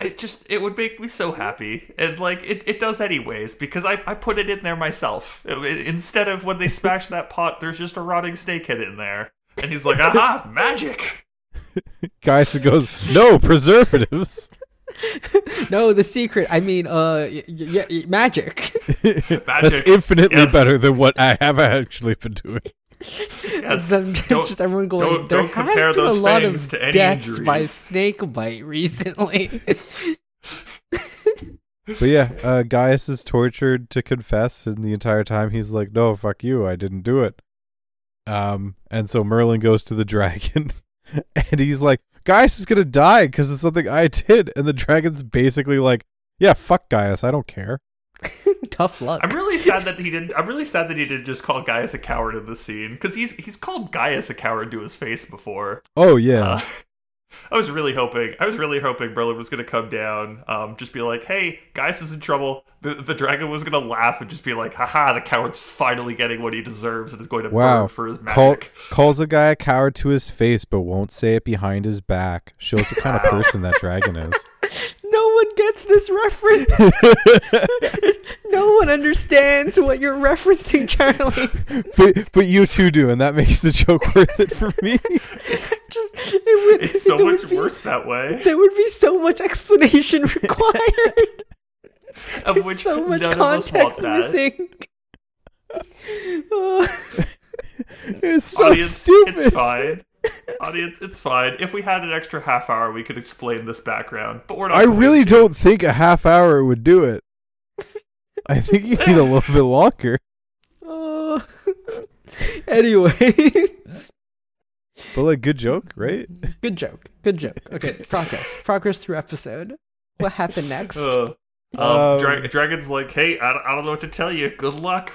It just it would make me so happy, and like it, it does anyways because I, I put it in there myself. It- it- instead of when they smash that pot, there's just a rotting snake head in there, and he's like, "Aha, magic!" *laughs* Gaius goes, no, preservatives. *laughs* No, the secret, I mean uh y- y- y- *laughs* magic. That's infinitely Yes. better than what I have actually been doing. Yes. Then it's Don't- just everyone going don't- there don't compare has been those a lot of to any deaths by snake bite recently. But yeah, uh, Gaius is tortured to confess, and the entire time he's like, "No, fuck you, I didn't do it." Um, and so Merlin goes to the dragon, *laughs* and he's like, "Gaius is gonna die because of something I did," and the dragon's basically like, "Yeah, fuck Gaius, I don't care." *laughs* Tough luck. I'm really sad that he didn't. I'm really sad that he didn't just call Gaius a coward in the scene because he's he's called Gaius a coward to his face before. Oh yeah, Uh, I was really hoping. I was really hoping Merlin was going to come down, um, just be like, "Hey, Gaius is in trouble." The the dragon was going to laugh and just be like, "Haha, the coward's finally getting what he deserves and is going to wow. burn for his Call, magic." calls a guy a coward to his face, but won't say it behind his back. Shows what kind of *laughs* person that dragon is. No one gets this reference. *laughs* no one understands what you're referencing, Charlie. but but you two do, and that makes the joke worth it for me. *laughs* Just it would, It's so there would much be- worse that way. There would be so much explanation *laughs* required. Of which so much none of us want context that. missing. It's so Audience, stupid. it's fine. Audience, it's fine. If we had an extra half hour, we could explain this background. But we're not. I really to. don't think a half hour would do it. I think you need a *laughs* little bit longer. uh, *laughs* anyways, But like, good joke, right? good joke. Good joke. Okay, progress. *laughs* Progress through episode. What happened next? Uh, um, Um, Dra- Dragon's like, hey, I, I don't know what to tell you. Good luck.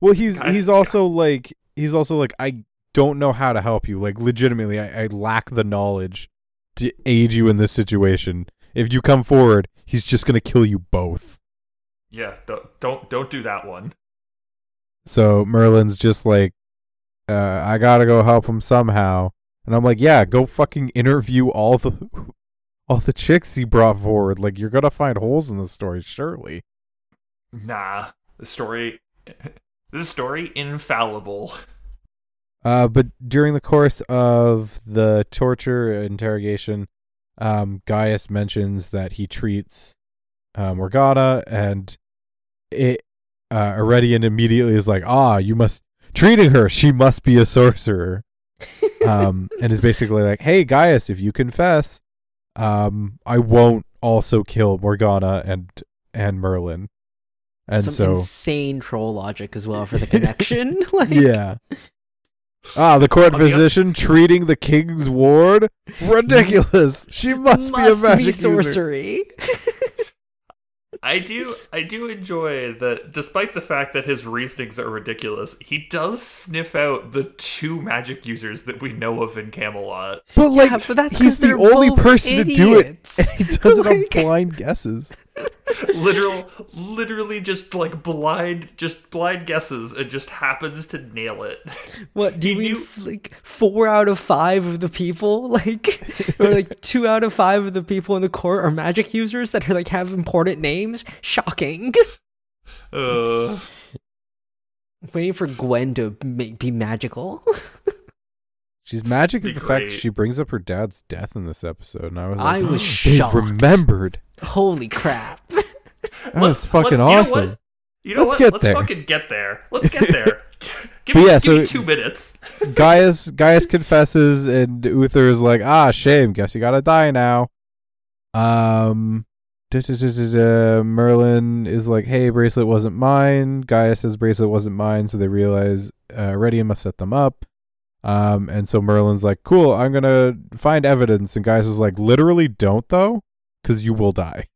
Well, he's Guys- he's also like he's also like I don't know how to help you. Like, legitimately, I, I lack the knowledge to aid you in this situation. If you come forward, he's just gonna kill you both. Yeah, don't don't don't do that one. So Merlin's just like, uh, I gotta go help him somehow. And I'm like, yeah, go fucking interview all the *laughs* all the chicks he brought forward. Like, you're gonna find holes in the story, surely. Nah, the story. *laughs* This story infallible. Uh, but during the course of the torture interrogation, um, Gaius mentions that he treats uh, Morgana, and it uh, Aredian immediately is like, "Ah, you must treating her. She must be a sorcerer." um, *laughs* and is basically like, "Hey, Gaius, if you confess, um, I won't also kill Morgana and and Merlin." And Some so, insane troll logic as well for the connection. *laughs* like, yeah. Ah, the court On the oth- physician treating the king's ward? Ridiculous. She must, be a magic user. sorcery. I do I do enjoy that despite the fact that his reasonings are ridiculous, he does sniff out the two magic users that we know of in Camelot. But like, yeah, but that's 'cause he's the only both person to do it, and he does it on *laughs* Like- blind guesses. *laughs* Literal literally just like blind just blind guesses and just happens to nail it. What do you mean? Like four out of five of the people, *laughs* like, or like *laughs* two out of five of the people in the court are magic users that are like have important names. Shocking. Uh Waiting for Gwen to ma- be magical. She's magic at the fact that she brings up her dad's death in this episode, and I was like, I was shocked. remembered. Holy crap! *laughs* That was fucking let's- awesome. You know what? You know Let's what? get let's there. fucking get there. Let's get there. *laughs* give me, yeah, give so- me two minutes. *laughs* Gaius Gaius confesses, and Uther is like, "Ah, shame. Guess you gotta die now." Um, da, da, da, da, da. Merlin is like, "Hey, bracelet wasn't mine." Gaius says bracelet wasn't mine, so they realize uh, Redian must set them up. Um, and so Merlin's like, "Cool, I'm gonna find evidence," and Gaius is like, "Literally, don't though, because you will die.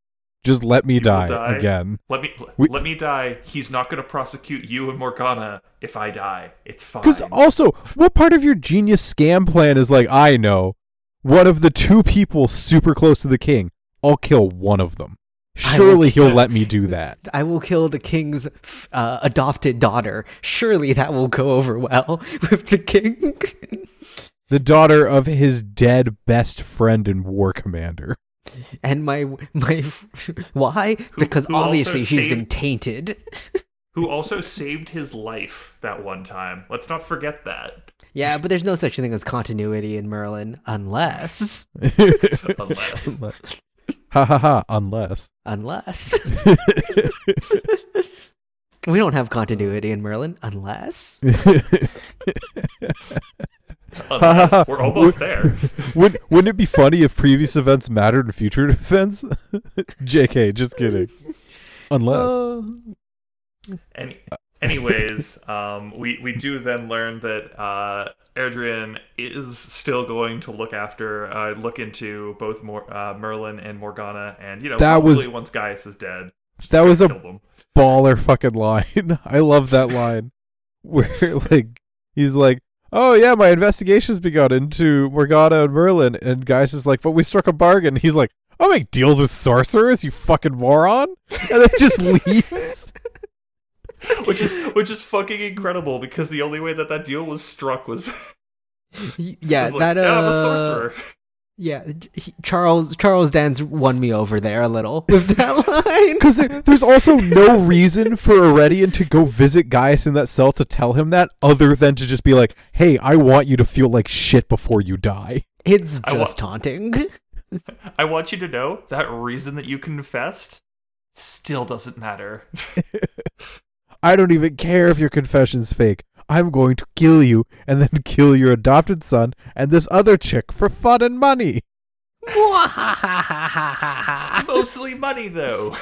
Just let me die, die. again." Let me We- let me die. He's not going to prosecute you and Morgana if I die. It's fine. Because also, what part of your genius scam plan is like, I know, one of the two people super close to the king, I'll kill one of them. I will Surely he'll kill- let me do that. I will kill the king's uh, adopted daughter. Surely that will go over well *laughs* with the king. The daughter of his dead best friend and war commander. and my my why? because who also obviously she's been tainted. *laughs* Who also saved his life that one time. Let's not forget that. Yeah, but there's no such thing as continuity in Merlin unless *laughs* Unless *laughs* ha ha ha, unless. unless *laughs* we don't have continuity in Merlin unless *laughs* unless we're almost there. Would, wouldn't it be funny if previous events mattered in future events? JK, just kidding. Unless. Uh, Any Anyways, um, we we do then learn that uh, Adrian is still going to look after, uh, look into both Mor- uh, Merlin and Morgana, and you know, That probably was- once Gaius is dead, That was a baller fucking line. *laughs* I love that line where *laughs* like he's like, "Oh yeah, my investigation's begun into Morgana and Merlin," and Gaius is like, "But we struck a bargain." He's like, "I'll make deals with sorcerers, you fucking moron," and then just *laughs* leaves. *laughs* which is which is fucking incredible because the only way that that deal was struck was, *laughs* Yeah, was like, that uh, yeah, I'm a sorcerer. yeah, he- Charles Charles Dance won me over there a little with that *laughs* line. Because there's also no reason for Aredian to go visit Gaius in that cell to tell him that, other than to just be like, "Hey, I want you to feel like shit before you die." It's I wa- just taunting. I want you to know that reason that you confessed still doesn't matter. I don't even care if your confession's fake. I'm going to kill you and then *laughs* kill your adopted son and this other chick for fun and money. *laughs* Mostly money though.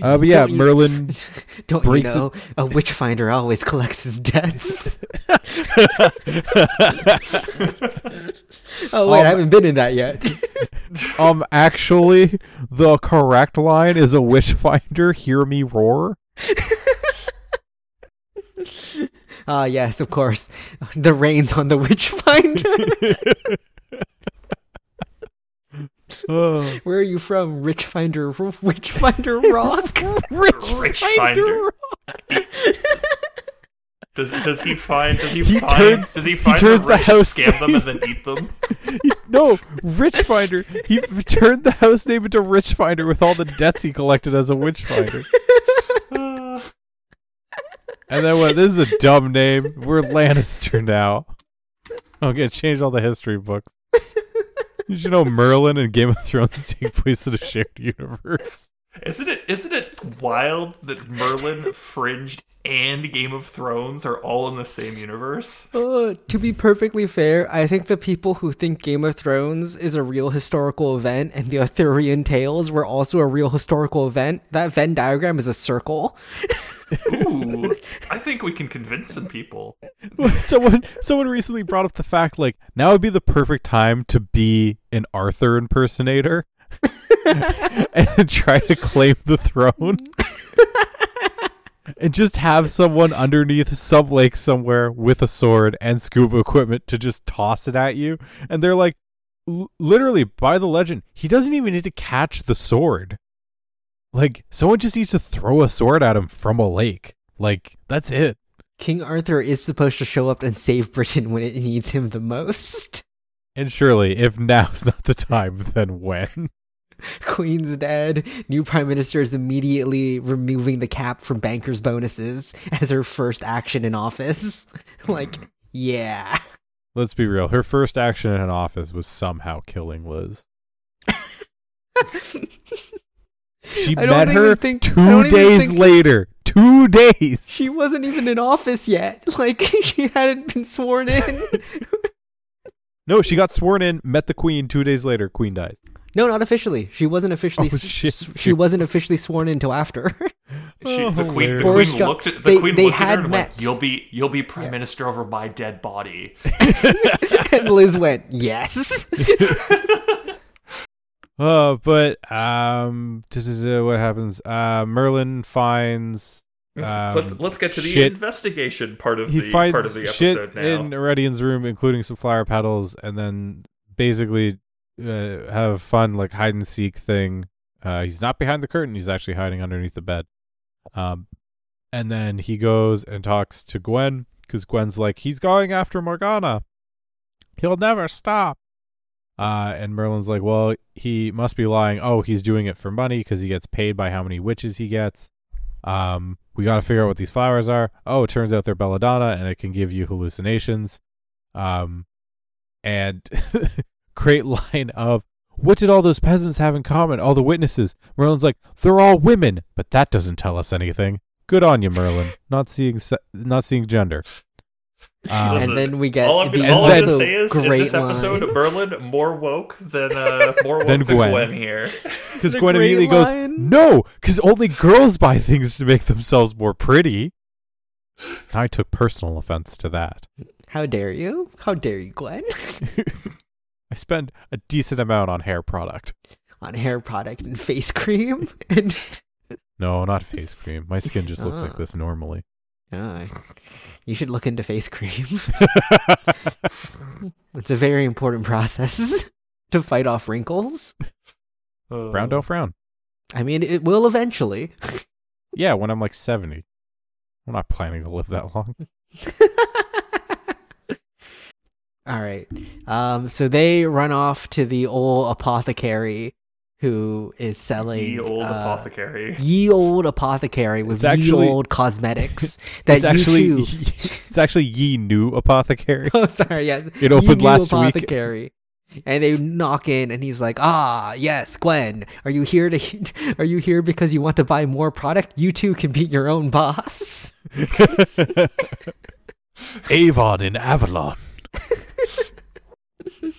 Uh, but yeah, Don't you- Merlin. *laughs* Don't you breaks it- know a witchfinder always collects his debts? oh wait, Um, I haven't been in that yet. um, actually, the correct line is a witchfinder. Hear me roar. *laughs* Ah, yes, of course. The rains on the witchfinder. *laughs* Oh. Where are you from, Richfinder? Witchfinder Rock? *laughs* Rich finder. Does does he find does he, He find turns- does he he find turns the the rich house scam them and then eat them? no, Richfinder. He turned the house name into Richfinder with all the debts he collected as a witchfinder. Uh, And then what? This is a dumb name. We're Lannister now. I'm change all the history books. You know Merlin and Game of Thrones take place in a shared universe? Isn't it isn't it wild that Merlin, Fringed, and Game of Thrones are all in the same universe? Uh, to be perfectly fair, I think the people who think Game of Thrones is a real historical event and the Arthurian tales were also a real historical event, that Venn diagram is a circle. Ooh, *laughs* I think we can convince some people. *laughs* someone someone recently brought up the fact like now would be the perfect time to be an Arthur impersonator *laughs* and try to claim the throne. and just have someone underneath some lake somewhere with a sword and scuba equipment to just toss it at you. And they're like, literally, by the legend, he doesn't even need to catch the sword. Like, someone just needs to throw a sword at him from a lake. Like, that's it. King Arthur is supposed to show up and save Britain when it needs him the most. And surely, if now's not the time, then when? *laughs* Queen's dead. New prime minister is immediately removing the cap from bankers' bonuses as her first action in office. *laughs* like, yeah. Let's be real. Her first action in office was somehow killing Liz. *laughs* She I met her think- two days think- later. Two days. She wasn't even in office yet. Like, she hadn't been sworn in. No, she got sworn in, met the queen two days later. Queen dies. No, not officially. She wasn't officially. Oh, s- shit. s- She wasn't officially sworn in until after. *laughs* She, Oh, the queen, the. Boris queen Jo- looked at the they- queen they looked at her had and met. like, "You'll be, you'll be prime Yes. minister over my dead body." *laughs* *laughs* and Liz went, "Yes." Uh, but um, what happens? Uh, Merlin finds um, let's let's get to the shit. investigation part of he the part of the shit episode now. in Aredian's room, including some flower petals, and then basically uh, have fun like hide and seek thing. Uh, he's not behind the curtain; he's actually hiding underneath the bed. Um, and then he goes and talks to Gwen because Gwen's like, he's going after Morgana. He'll never stop. Uh, and Merlin's like, well, he must be lying. Oh, he's doing it for money because he gets paid by how many witches he gets. Um, we got to figure out what these flowers are. Oh, it turns out they're belladonna, and it can give you hallucinations. Um, and *laughs* great *laughs* line of, what did all those peasants have in common? All the witnesses. Merlin's like, they're all women, but that doesn't tell us anything. Good on you, Merlin. Not seeing, se- not seeing gender. *laughs* Um, and then we get all I'm, the all I'm gonna say is in this episode, line. Merlin more woke than uh, more *laughs* woke Than than, Gwen. Gwen. here. Because Gwen great immediately goes, "No, because only girls buy things to make themselves more pretty." I took personal offense to that. How dare you? How dare you, Gwen? I spend a decent amount on hair product. On hair product and face cream and *laughs* No, not face cream. My skin just looks like Ah. this normally. Ah, you should look into face cream. *laughs* it's a very important process *laughs* to fight off wrinkles. Uh, Brown don't frown. I mean, it will eventually. Yeah, when I'm like 70. I'm not planning to live that long. All right. Um, so they run off to the old apothecary who is selling Ye old uh, apothecary. Ye old apothecary with It's ye actually- old cosmetics *laughs* that it's actually you too. it's actually ye new apothecary. *laughs* Oh, sorry. Yes, It opened Ye New last week. apothecary. And they knock in, and he's like, "Ah, yes, Gwen, are you here to? *laughs* Are you here because you want to buy more product? You too can be your own boss." Avon in Avalon. *laughs*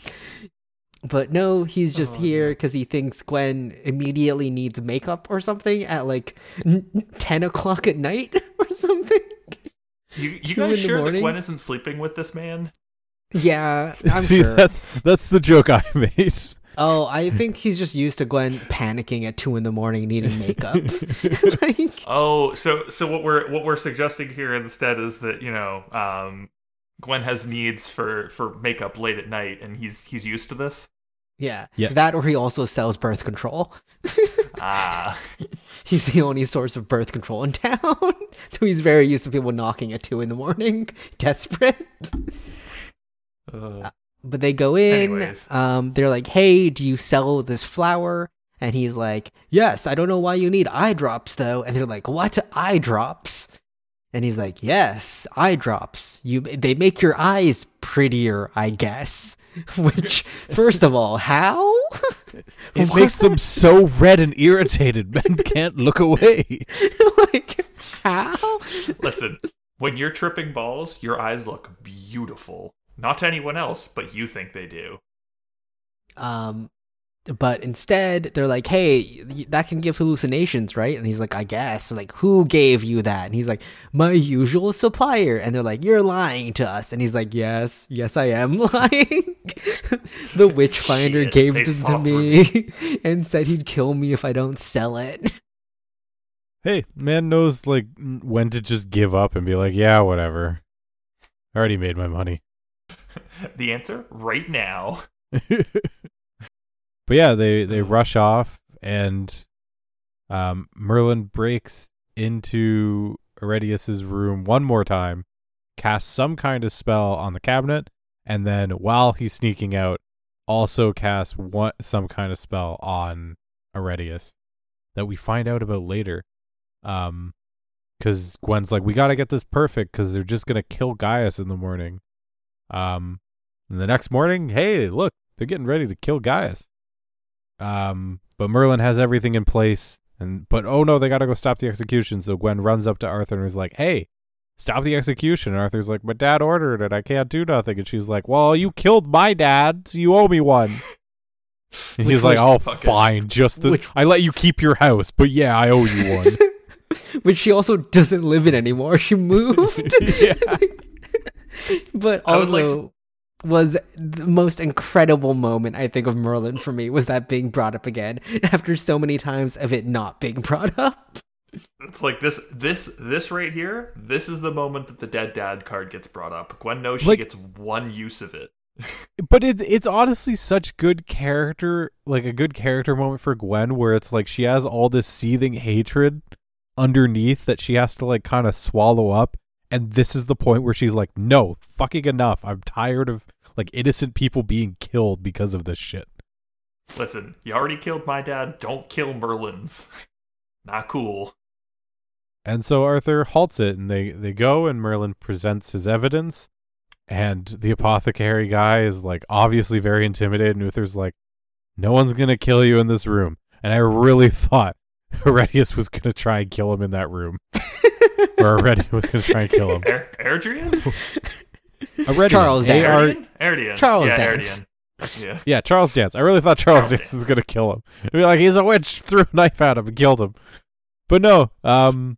But no, he's just Oh, here because he thinks Gwen immediately needs makeup or something at like n- ten o'clock at night *laughs* or something. You, you guys the sure that? Gwen isn't sleeping with this man? Yeah, I'm See, sure. that's that's the joke I made. Oh, I think he's just used to Gwen panicking at two in the morning needing makeup. *laughs* like, Oh, so so what we're what we're suggesting here instead is that you know um, Gwen has needs for for makeup late at night, and he's he's used to this. yeah, Yeah. that or he also sells birth control. *laughs* Ah, He's the only source of birth control in town, *laughs* so he's very used to people knocking at two in the morning, *laughs* desperate. Uh, But they go in. Anyways. Um, they're like, "Hey, do you sell this flower?" And he's like, "Yes. I don't know why you need eye drops though." And they're like, "What eye drops?" And he's like, "Yes, eye drops. You they make your eyes prettier, I guess." *laughs* Which, first of all, how? *laughs* It makes them so red and irritated, *laughs* men can't look away. like how? listen, when you're tripping balls, your eyes look beautiful. Not to anyone else, but you think they do. Um, but instead, they're like, "Hey, that can give hallucinations, right?" And he's like, "I guess." Like, who gave you that? And he's like, "My usual supplier." And they're like, "You're lying to us." And he's like, "Yes, yes, I am *laughs* lying." the *laughs* Witchfinder Shit, gave they this to saw through me *laughs* and said he'd kill me if I don't sell it. Hey, man knows like when to just give up and be like, yeah, whatever. I already made my money. The answer right now. But yeah, they they rush off and um Merlin breaks into Arrhenius's room one more time, casts some kind of spell on the cabinet, and then while he's sneaking out, also casts one some kind of spell on Arrhenius that we find out about later. Um because Gwen's like, we gotta get this perfect because they're just gonna kill Gaius in the morning. Um, and the next morning, hey, look, they're getting ready to kill Gaius. Um, but Merlin has everything in place, and but oh no, they gotta go stop the execution. So Gwen runs up to Arthur and is like, "Hey, stop the execution." And Arthur's like, "My dad ordered it. I can't do nothing." And she's like, "Well, you killed my dad, so you owe me one." *laughs* And he's like, "Oh, fucking- fine. Just the Which- I let you keep your house, but yeah, I owe you one." *laughs* Which she also doesn't live in anymore. She moved. *laughs* yeah. but I would like also was the most incredible moment I think of Merlin for me was that being brought up again *laughs* after so many times of it not being brought up. It's like this this this right here, this is the moment that the dead dad card gets brought up. Gwen knows she Like- gets one use of it. *laughs* but it it's honestly such good character like a good character moment for Gwen where it's like she has all this seething hatred underneath that she has to like kind of swallow up and this is the point where she's like no fucking enough I'm tired of like innocent people being killed because of this shit Listen, you already killed my dad, don't kill Merlin's. Not cool. and so Arthur halts it and they they go and Merlin presents his evidence and the apothecary guy is like obviously very intimidated and Uther's like no one's going to kill you in this room and I really *laughs* thought Heredius was going to try and kill him in that room. *laughs* or Heredius was going to try and kill him. Er- Erdrian? Heredian, *laughs* Charles Dance. A-R- Erdrian? Erdrian. Charles yeah, Dance. Erdrian. Yeah. Yeah, Charles Dance. I really thought Charles, Charles Dance, was going to kill him. I'd be like, he's a witch, *laughs* threw a knife at him and killed him. But no, um,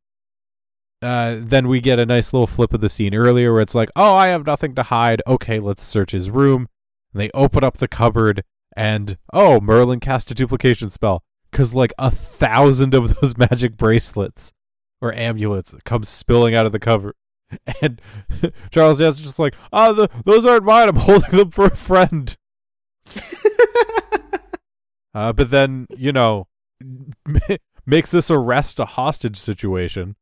uh, then we get a nice little flip of the scene earlier where it's like, oh, I have nothing to hide. Okay, let's search his room. And they open up the cupboard, and oh, Merlin cast a duplication spell because like a thousand of those *laughs* magic bracelets or amulets come spilling out of the cover. *laughs* And *laughs* Charles Dance is just like, oh, the, those aren't mine. I'm *laughs* holding them for a friend. uh, but then, you know, makes this arrest a hostage situation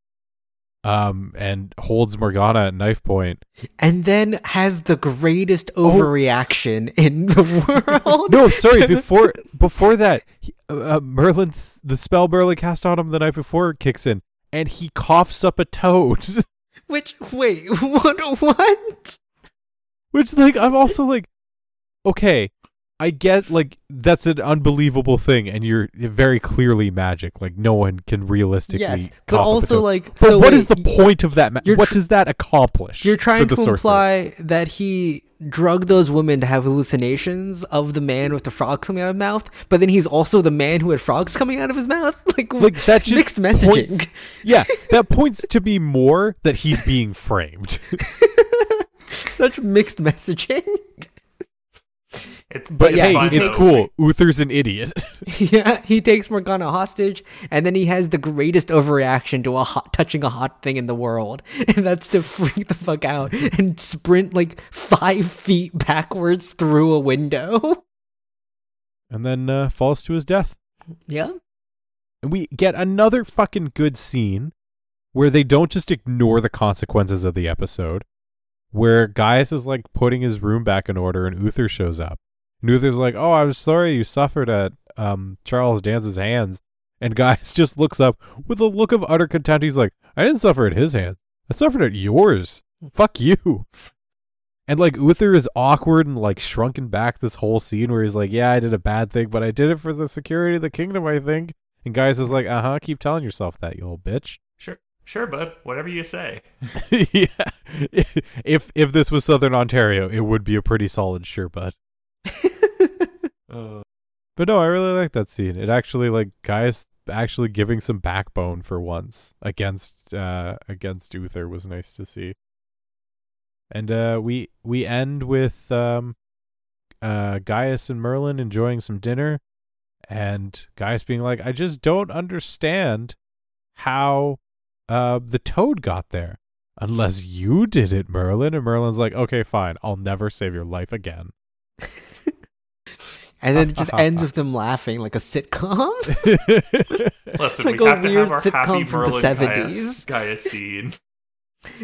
um, and holds Morgana at knife point. And then has the greatest overreaction in the world. No, sorry. Before before that, he, uh, Merlin's the spell Merlin cast on him the night before kicks in, and he coughs up a toad. *laughs* Which wait, *laughs* what? What? Which like I'm also like, okay, I get like that's an unbelievable thing, and you're very clearly magic. Like no one can realistically. Yes, but also like, But so what wait, is the point of that? Ma- what does that accomplish? You're trying to imply that he drugged those women to have hallucinations of the man with the frogs coming out of his mouth, but then he's also the man who had frogs coming out of his mouth. *laughs* Like, like that just mixed messaging. points- yeah, that points to me more that he's being framed. *laughs* Such mixed messaging. It's But yeah, fun, he it's though. cool. Uther's an idiot. *laughs* yeah, he takes Morgana hostage, and then he has the greatest overreaction to a hot, touching a hot thing in the world, *laughs* and that's to freak the fuck out and sprint like five feet backwards through a window. *laughs* and then uh, falls to his death. yeah, And we get another fucking good scene where they don't just ignore the consequences of the episode, where Gaius is like putting his room back in order and Uther shows up. And Uther's like, Oh, I'm sorry you suffered at um, Charles Dance's hands. And Gaius *laughs* just looks up with a look of utter contempt. He's like, I didn't suffer at his hands. I suffered at yours. Fuck you. *laughs* And like Uther is awkward and like shrunken back this whole scene where he's like, Yeah, I did a bad thing, but I did it for the security of the kingdom, I think. And Gaius is like, uh huh, keep telling yourself that, you old bitch. Sure, sure, bud. Whatever you say. *laughs* yeah. If if this was Southern Ontario, it would be a pretty solid sure bud. Uh, *laughs* But no, I really like that scene. It actually like Gaius actually giving some backbone for once against uh against Uther was nice to see. And uh we we end with um uh Gaius and Merlin enjoying some dinner and Gaius being like, I just don't understand how uh the toad got there. Unless you did it, Merlin. And Merlin's like, okay, fine. I'll never save your life again. *laughs* and then it just *laughs* ends with them laughing like a sitcom. *laughs* listen, Like we a have to weird have our sitcom happy from the Merlin 70s. Gaius, Gaius scene.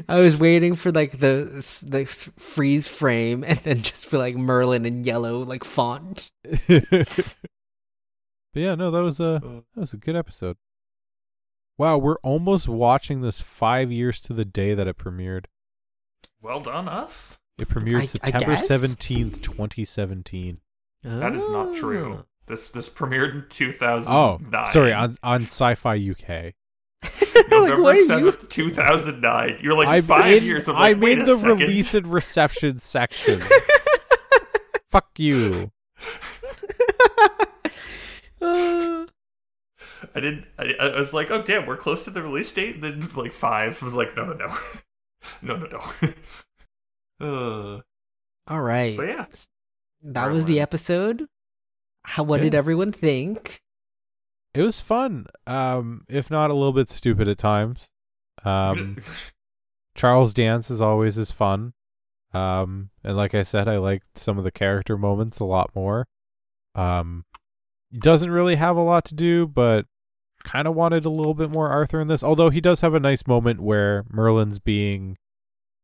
I was waiting for like the the freeze frame, and then just for like Merlin in yellow like font. *laughs* but yeah, no, that was a Uh, that was a good episode. Wow, we're almost watching this five years to the day that it premiered. Well done, us. It premiered I- I September seventeenth, twenty seventeen. That is not Oh. true. This this premiered in 2009. Oh, sorry, on on Sci-Fi UK. *laughs* like, November what are you? 7th, 2009. You're like I five made, years. I'm like, I wait made a the second. release and reception section. *laughs* Fuck you. Uh, *laughs* I did. I, I was like, oh damn, we're close to the release date. Then like five I was like, no, no, no, no, no, no. uh, all right, but yeah, that was the episode. How? What Yeah. did everyone think? It was fun, um, if not a little bit stupid at times. Um, *laughs* Charles Dance is always as fun. Um, and like I said, I liked some of the character moments a lot more. Um, doesn't really have a lot to do, but kind of wanted a little bit more Arthur in this. Although he does have a nice moment where Merlin's being,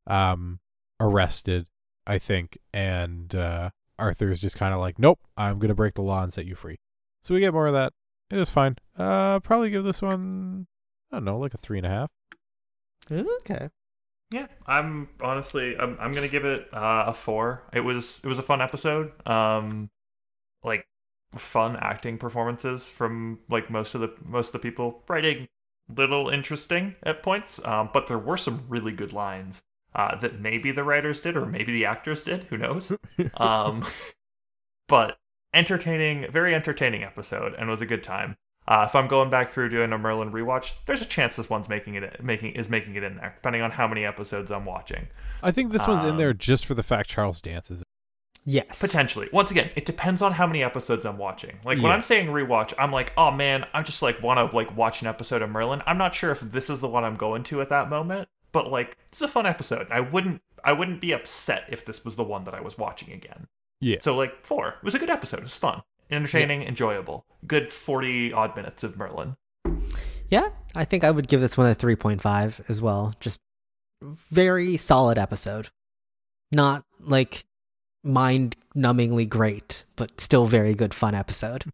um, arrested, I think, and uh, Arthur is just kind of like, "Nope, I'm gonna break the law and set you free." So we get more of that. It was fine. Uh, probably give this one, I don't know, like a three and a half. Okay. yeah. I'm honestly, I'm, I'm gonna give it uh, a four. It was, it was a fun episode. Um, like fun acting performances from like most of the most of the people. Writing little interesting at points, um, but there were some really good lines uh, that maybe the writers did or maybe the actors did. Who knows? *laughs* um, but entertaining, very entertaining episode, and was a good time. Uh, if I'm going back through doing a Merlin rewatch, there's a chance this one's making it making is making it in there, depending on how many episodes I'm watching. I think this one's in Um, there just for the fact Charles dances. Yes. Potentially. Once again, it depends on how many episodes I'm watching. Like when Yeah. I'm saying rewatch, I'm like, oh man, I just like want to like watch an episode of Merlin. I'm not sure if this is the one I'm going to at that moment, but like it's a fun episode. I wouldn't I wouldn't be upset if this was the one that I was watching again. Yeah. So like four. It was a good episode. It was fun, entertaining, enjoyable. Good forty odd minutes of Merlin. Yeah, I think I would give this one a 3.5 as well. Just very solid episode. Not like mind numbingly great, but still very good fun episode.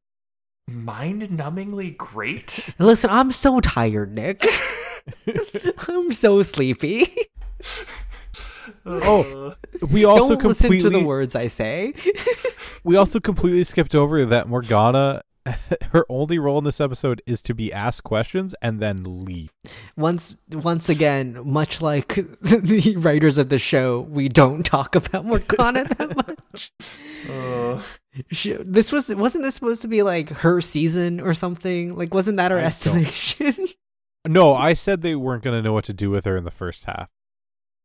Mind numbingly great. Listen, I'm so tired, Nick. *laughs* *laughs* I'm so sleepy. *laughs* Oh, we also Don't listen completely to the words I say. *laughs* we also completely skipped over that Morgana. Her only role in this episode is to be asked questions and then leave. once once again, much like the writers of the show, we don't talk about Morgana that much. Uh, She, this was wasn't this supposed to be like her season or something? Like wasn't that our I estimation? No, I said they weren't going to know what to do with her in the first half,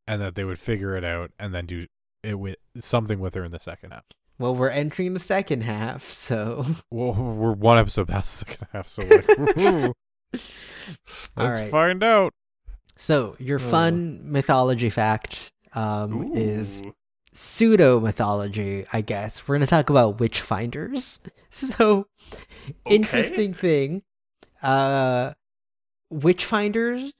and that they would figure it out and then do it with something with her in the second half. well, we're entering the second half, so *laughs* Well, we're one episode past the second half, so like, *laughs* let's right. find out. so your fun mythology fact um, is pseudo mythology, I guess. We're gonna talk about witch finders. *laughs* So Okay. interesting thing. Uh witchfinders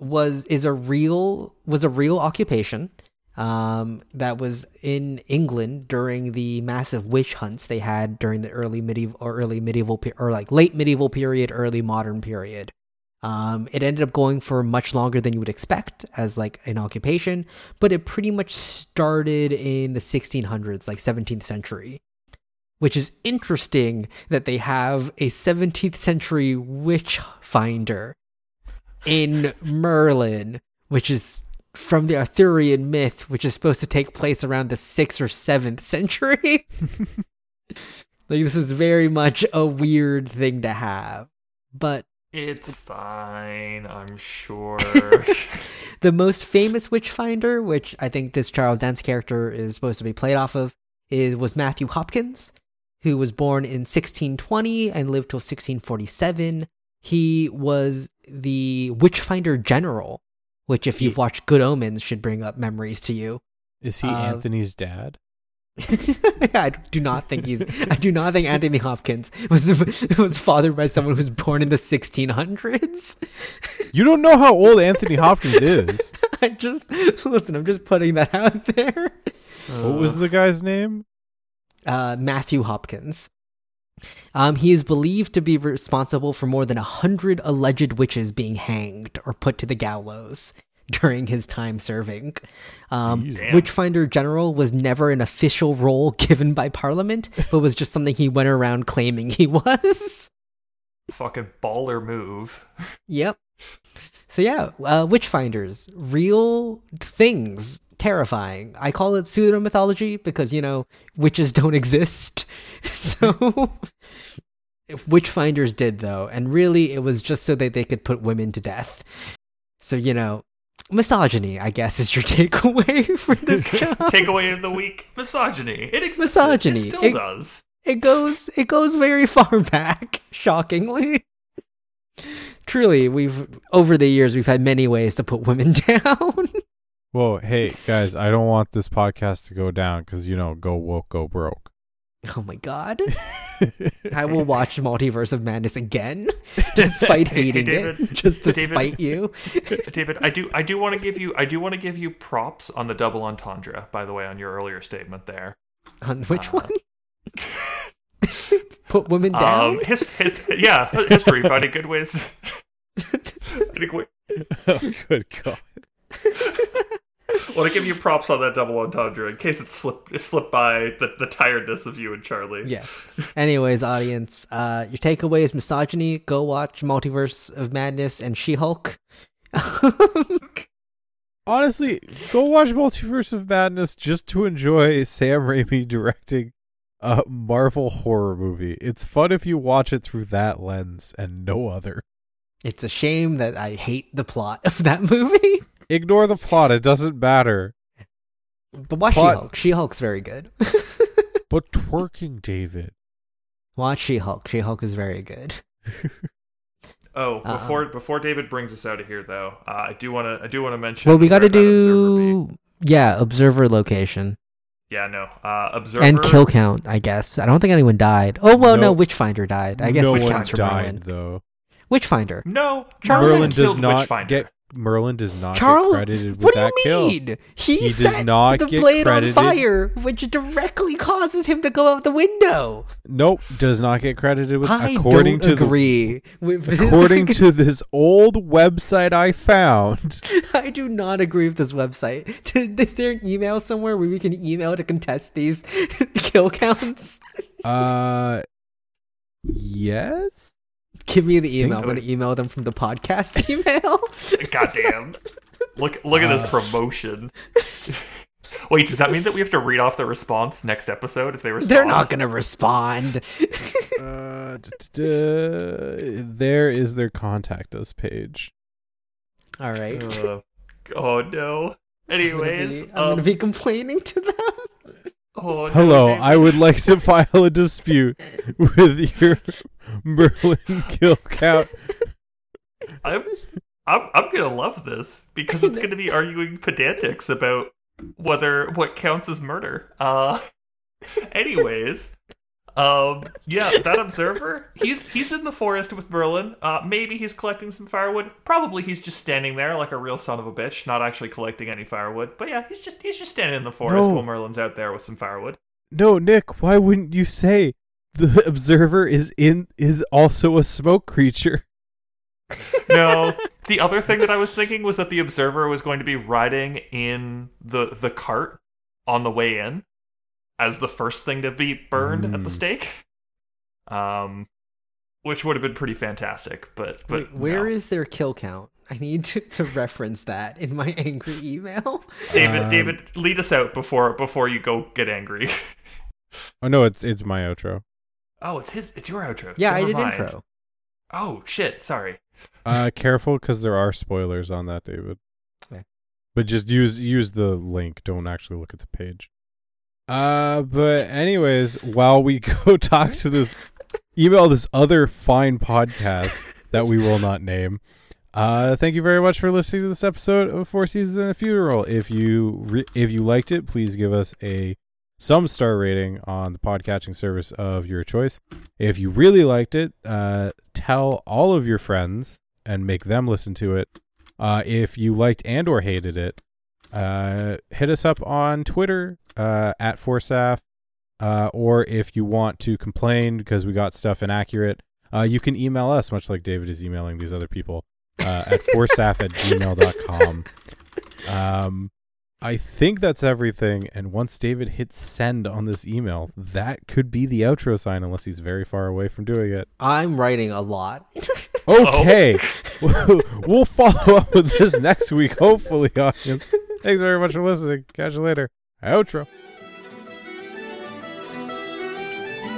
was is a real was a real occupation um that was in England during the massive witch hunts they had during the early medieval or early medieval or like late medieval period early modern period. Um it ended up going for much longer than you would expect as like an occupation but it pretty much started in the 1600s like 17th century which is interesting that they have a 17th century witch finder in Merlin, which is from the Arthurian myth, which is supposed to take place around the 6th or 7th century. *laughs* like, this is very much a weird thing to have. But It's fine, I'm sure. *laughs* the most famous witch finder, which I think this Charles Dance character is supposed to be played off of, is was Matthew Hopkins, who was born in 1620 and lived till 1647. He was the Witchfinder General, which, if you've watched Good Omens, should bring up memories to you. Is he Uh, Anthony's dad? *laughs* I do not think he's. I do not think Anthony Hopkins was was fathered by someone who was born in the 1600s. You don't know how old Anthony *laughs* Hopkins is. I just listen. I'm just putting that out there. What was the guy's name? uh, Matthew Hopkins. Um, he is believed to be responsible for more than a hundred alleged witches being hanged or put to the gallows *laughs* during his time serving. Um, Jeez. Witchfinder General was never an official role *laughs* given by Parliament, but was just something he went around claiming he *laughs* was. Fucking baller move. Yep. So yeah, uh, Witchfinders, real things, terrifying. I call it pseudo mythology because you know witches *laughs* don't exist. *laughs* so Witchfinders did though, and really it was just so that they could put women to death. So you know, misogyny, I guess, is your *laughs* takeaway for this job. Takeaway of the week: misogyny. It exists. Misogyny. It still It- does. it goes it goes very far back shockingly truly we've over the years we've had many ways to put women down Whoa, hey guys, I don't want this podcast to go down because you know, go woke, go broke. *laughs* oh my god i will watch multiverse of madness again *laughs* despite Hey, hating David. it just to David. spite you *laughs* David, I do, I do want to give you, I do want to give you props on the double entendre. By the way, on your earlier statement there. on which Uh, one put women down Um, his, his, yeah, history finding good ways. oh, good God. Want to give you props on that double entendre in case it slipped, it slipped by the, the tiredness of you and Charlie. yeah anyways audience uh your takeaway is misogyny go watch multiverse of madness and she-hulk *laughs* Honestly, go watch Multiverse of Madness just to enjoy Sam Raimi directing a Marvel horror movie. It's fun if you watch it through that lens and no other. It's a shame that I hate the plot of that movie. *laughs* Ignore the plot, it doesn't matter. But watch Plot- She-Hulk. She-Hulk's very good. *laughs* But twerking, David. watch She-Hulk. She-Hulk is very good. *laughs* Oh, Uh-uh. before before David brings us out of here, though, uh, I do want to I do want to mention. Well, we got to where that Observer do yeah, observer location Yeah, no. Uh, observer and kill count. I guess I don't think anyone died. Oh well, no, No. Witchfinder died. I guess no this one counts for died Merlin. though. Witchfinder. No, Charles Merlin Merlin does not Witchfinder. get Merlin does not Charles, get credited with what do that you kill. mean? He, He does set the blade credited. on fire, which directly causes him to go out the window. Nope, does not get credited with I according don't to agree with the this. according *laughs* to this old website I found. I do not agree with this website. *laughs* Is there an email somewhere where we can email to contest these *laughs* kill counts? Uh yes? Give me the email. I'm going to email them from the podcast *laughs* email. *laughs* Goddamn. Look look at Uh. this promotion. *laughs* Wait, does that mean that we have to read off the response next episode if they respond? They're not going to respond. Uh, d- d- d- there is their contact us page. All right. Uh, oh no. Anyways, I'm going to um, be complaining to them. Oh, Hello, David. I would like to file a dispute with your Merlin kill count. I'm, I'm I'm gonna love this because it's gonna be arguing pedantics about whether what counts as murder. Uh, *laughs* anyways, um, yeah, that observer, he's he's in the forest with Merlin. Uh, maybe he's collecting some firewood. Probably he's just standing there like a real son of a bitch, not actually collecting any firewood. But yeah, he's just he's just standing in the forest No. while Merlin's out there with some firewood. No, Nick, why wouldn't you say the *laughs* observer is in is also a smoke creature? *laughs* No, the other thing that I was thinking was that the observer was going to be riding in the the cart on the way in as the first thing to be burned at the Hmm. stake. Um which would have been pretty fantastic, but but Wait, where no. is their kill count? I need to, to reference that in my *laughs* angry email. David Um, David lead us out before before you go get angry. Oh no, it's it's my outro. oh, it's his it's your outro. Yeah, I did mind. intro. Oh shit, sorry. Uh, careful because there are spoilers on that, David. Okay. But just use use the link. Don't actually look at the page. Uh, but anyways, while we *laughs* go talk to this, email this other fine podcast that we will not name. Uh, thank you very much for listening to this episode of Four Seasons and a Funeral. If you re- if you liked it, please give us a some star rating on the podcatching service of your choice. If you really liked it, uh, tell all of your friends and make them listen to it. Uh, if you liked and or hated it, uh, hit us up on Twitter uh, at Forsaf. Uh, or if you want to complain because we got stuff inaccurate, uh, you can email us, much like David is emailing these other people, uh, at *laughs* forsaf at gmail.com. Um, I think that's everything. And once David hits send on this email, that could be the outro sign, unless he's very far away from doing it. I'm writing a lot. Okay. *laughs* *laughs* we'll follow up with this next week, hopefully, audience. *laughs* Thanks very much for listening. Catch you later. Outro.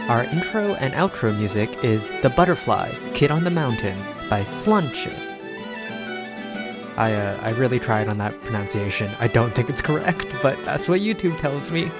Our intro and outro music is The Butterfly, Kid on the Mountain by Slunch. I, uh, I really tried on that pronunciation. I don't think it's correct, but that's what YouTube tells me.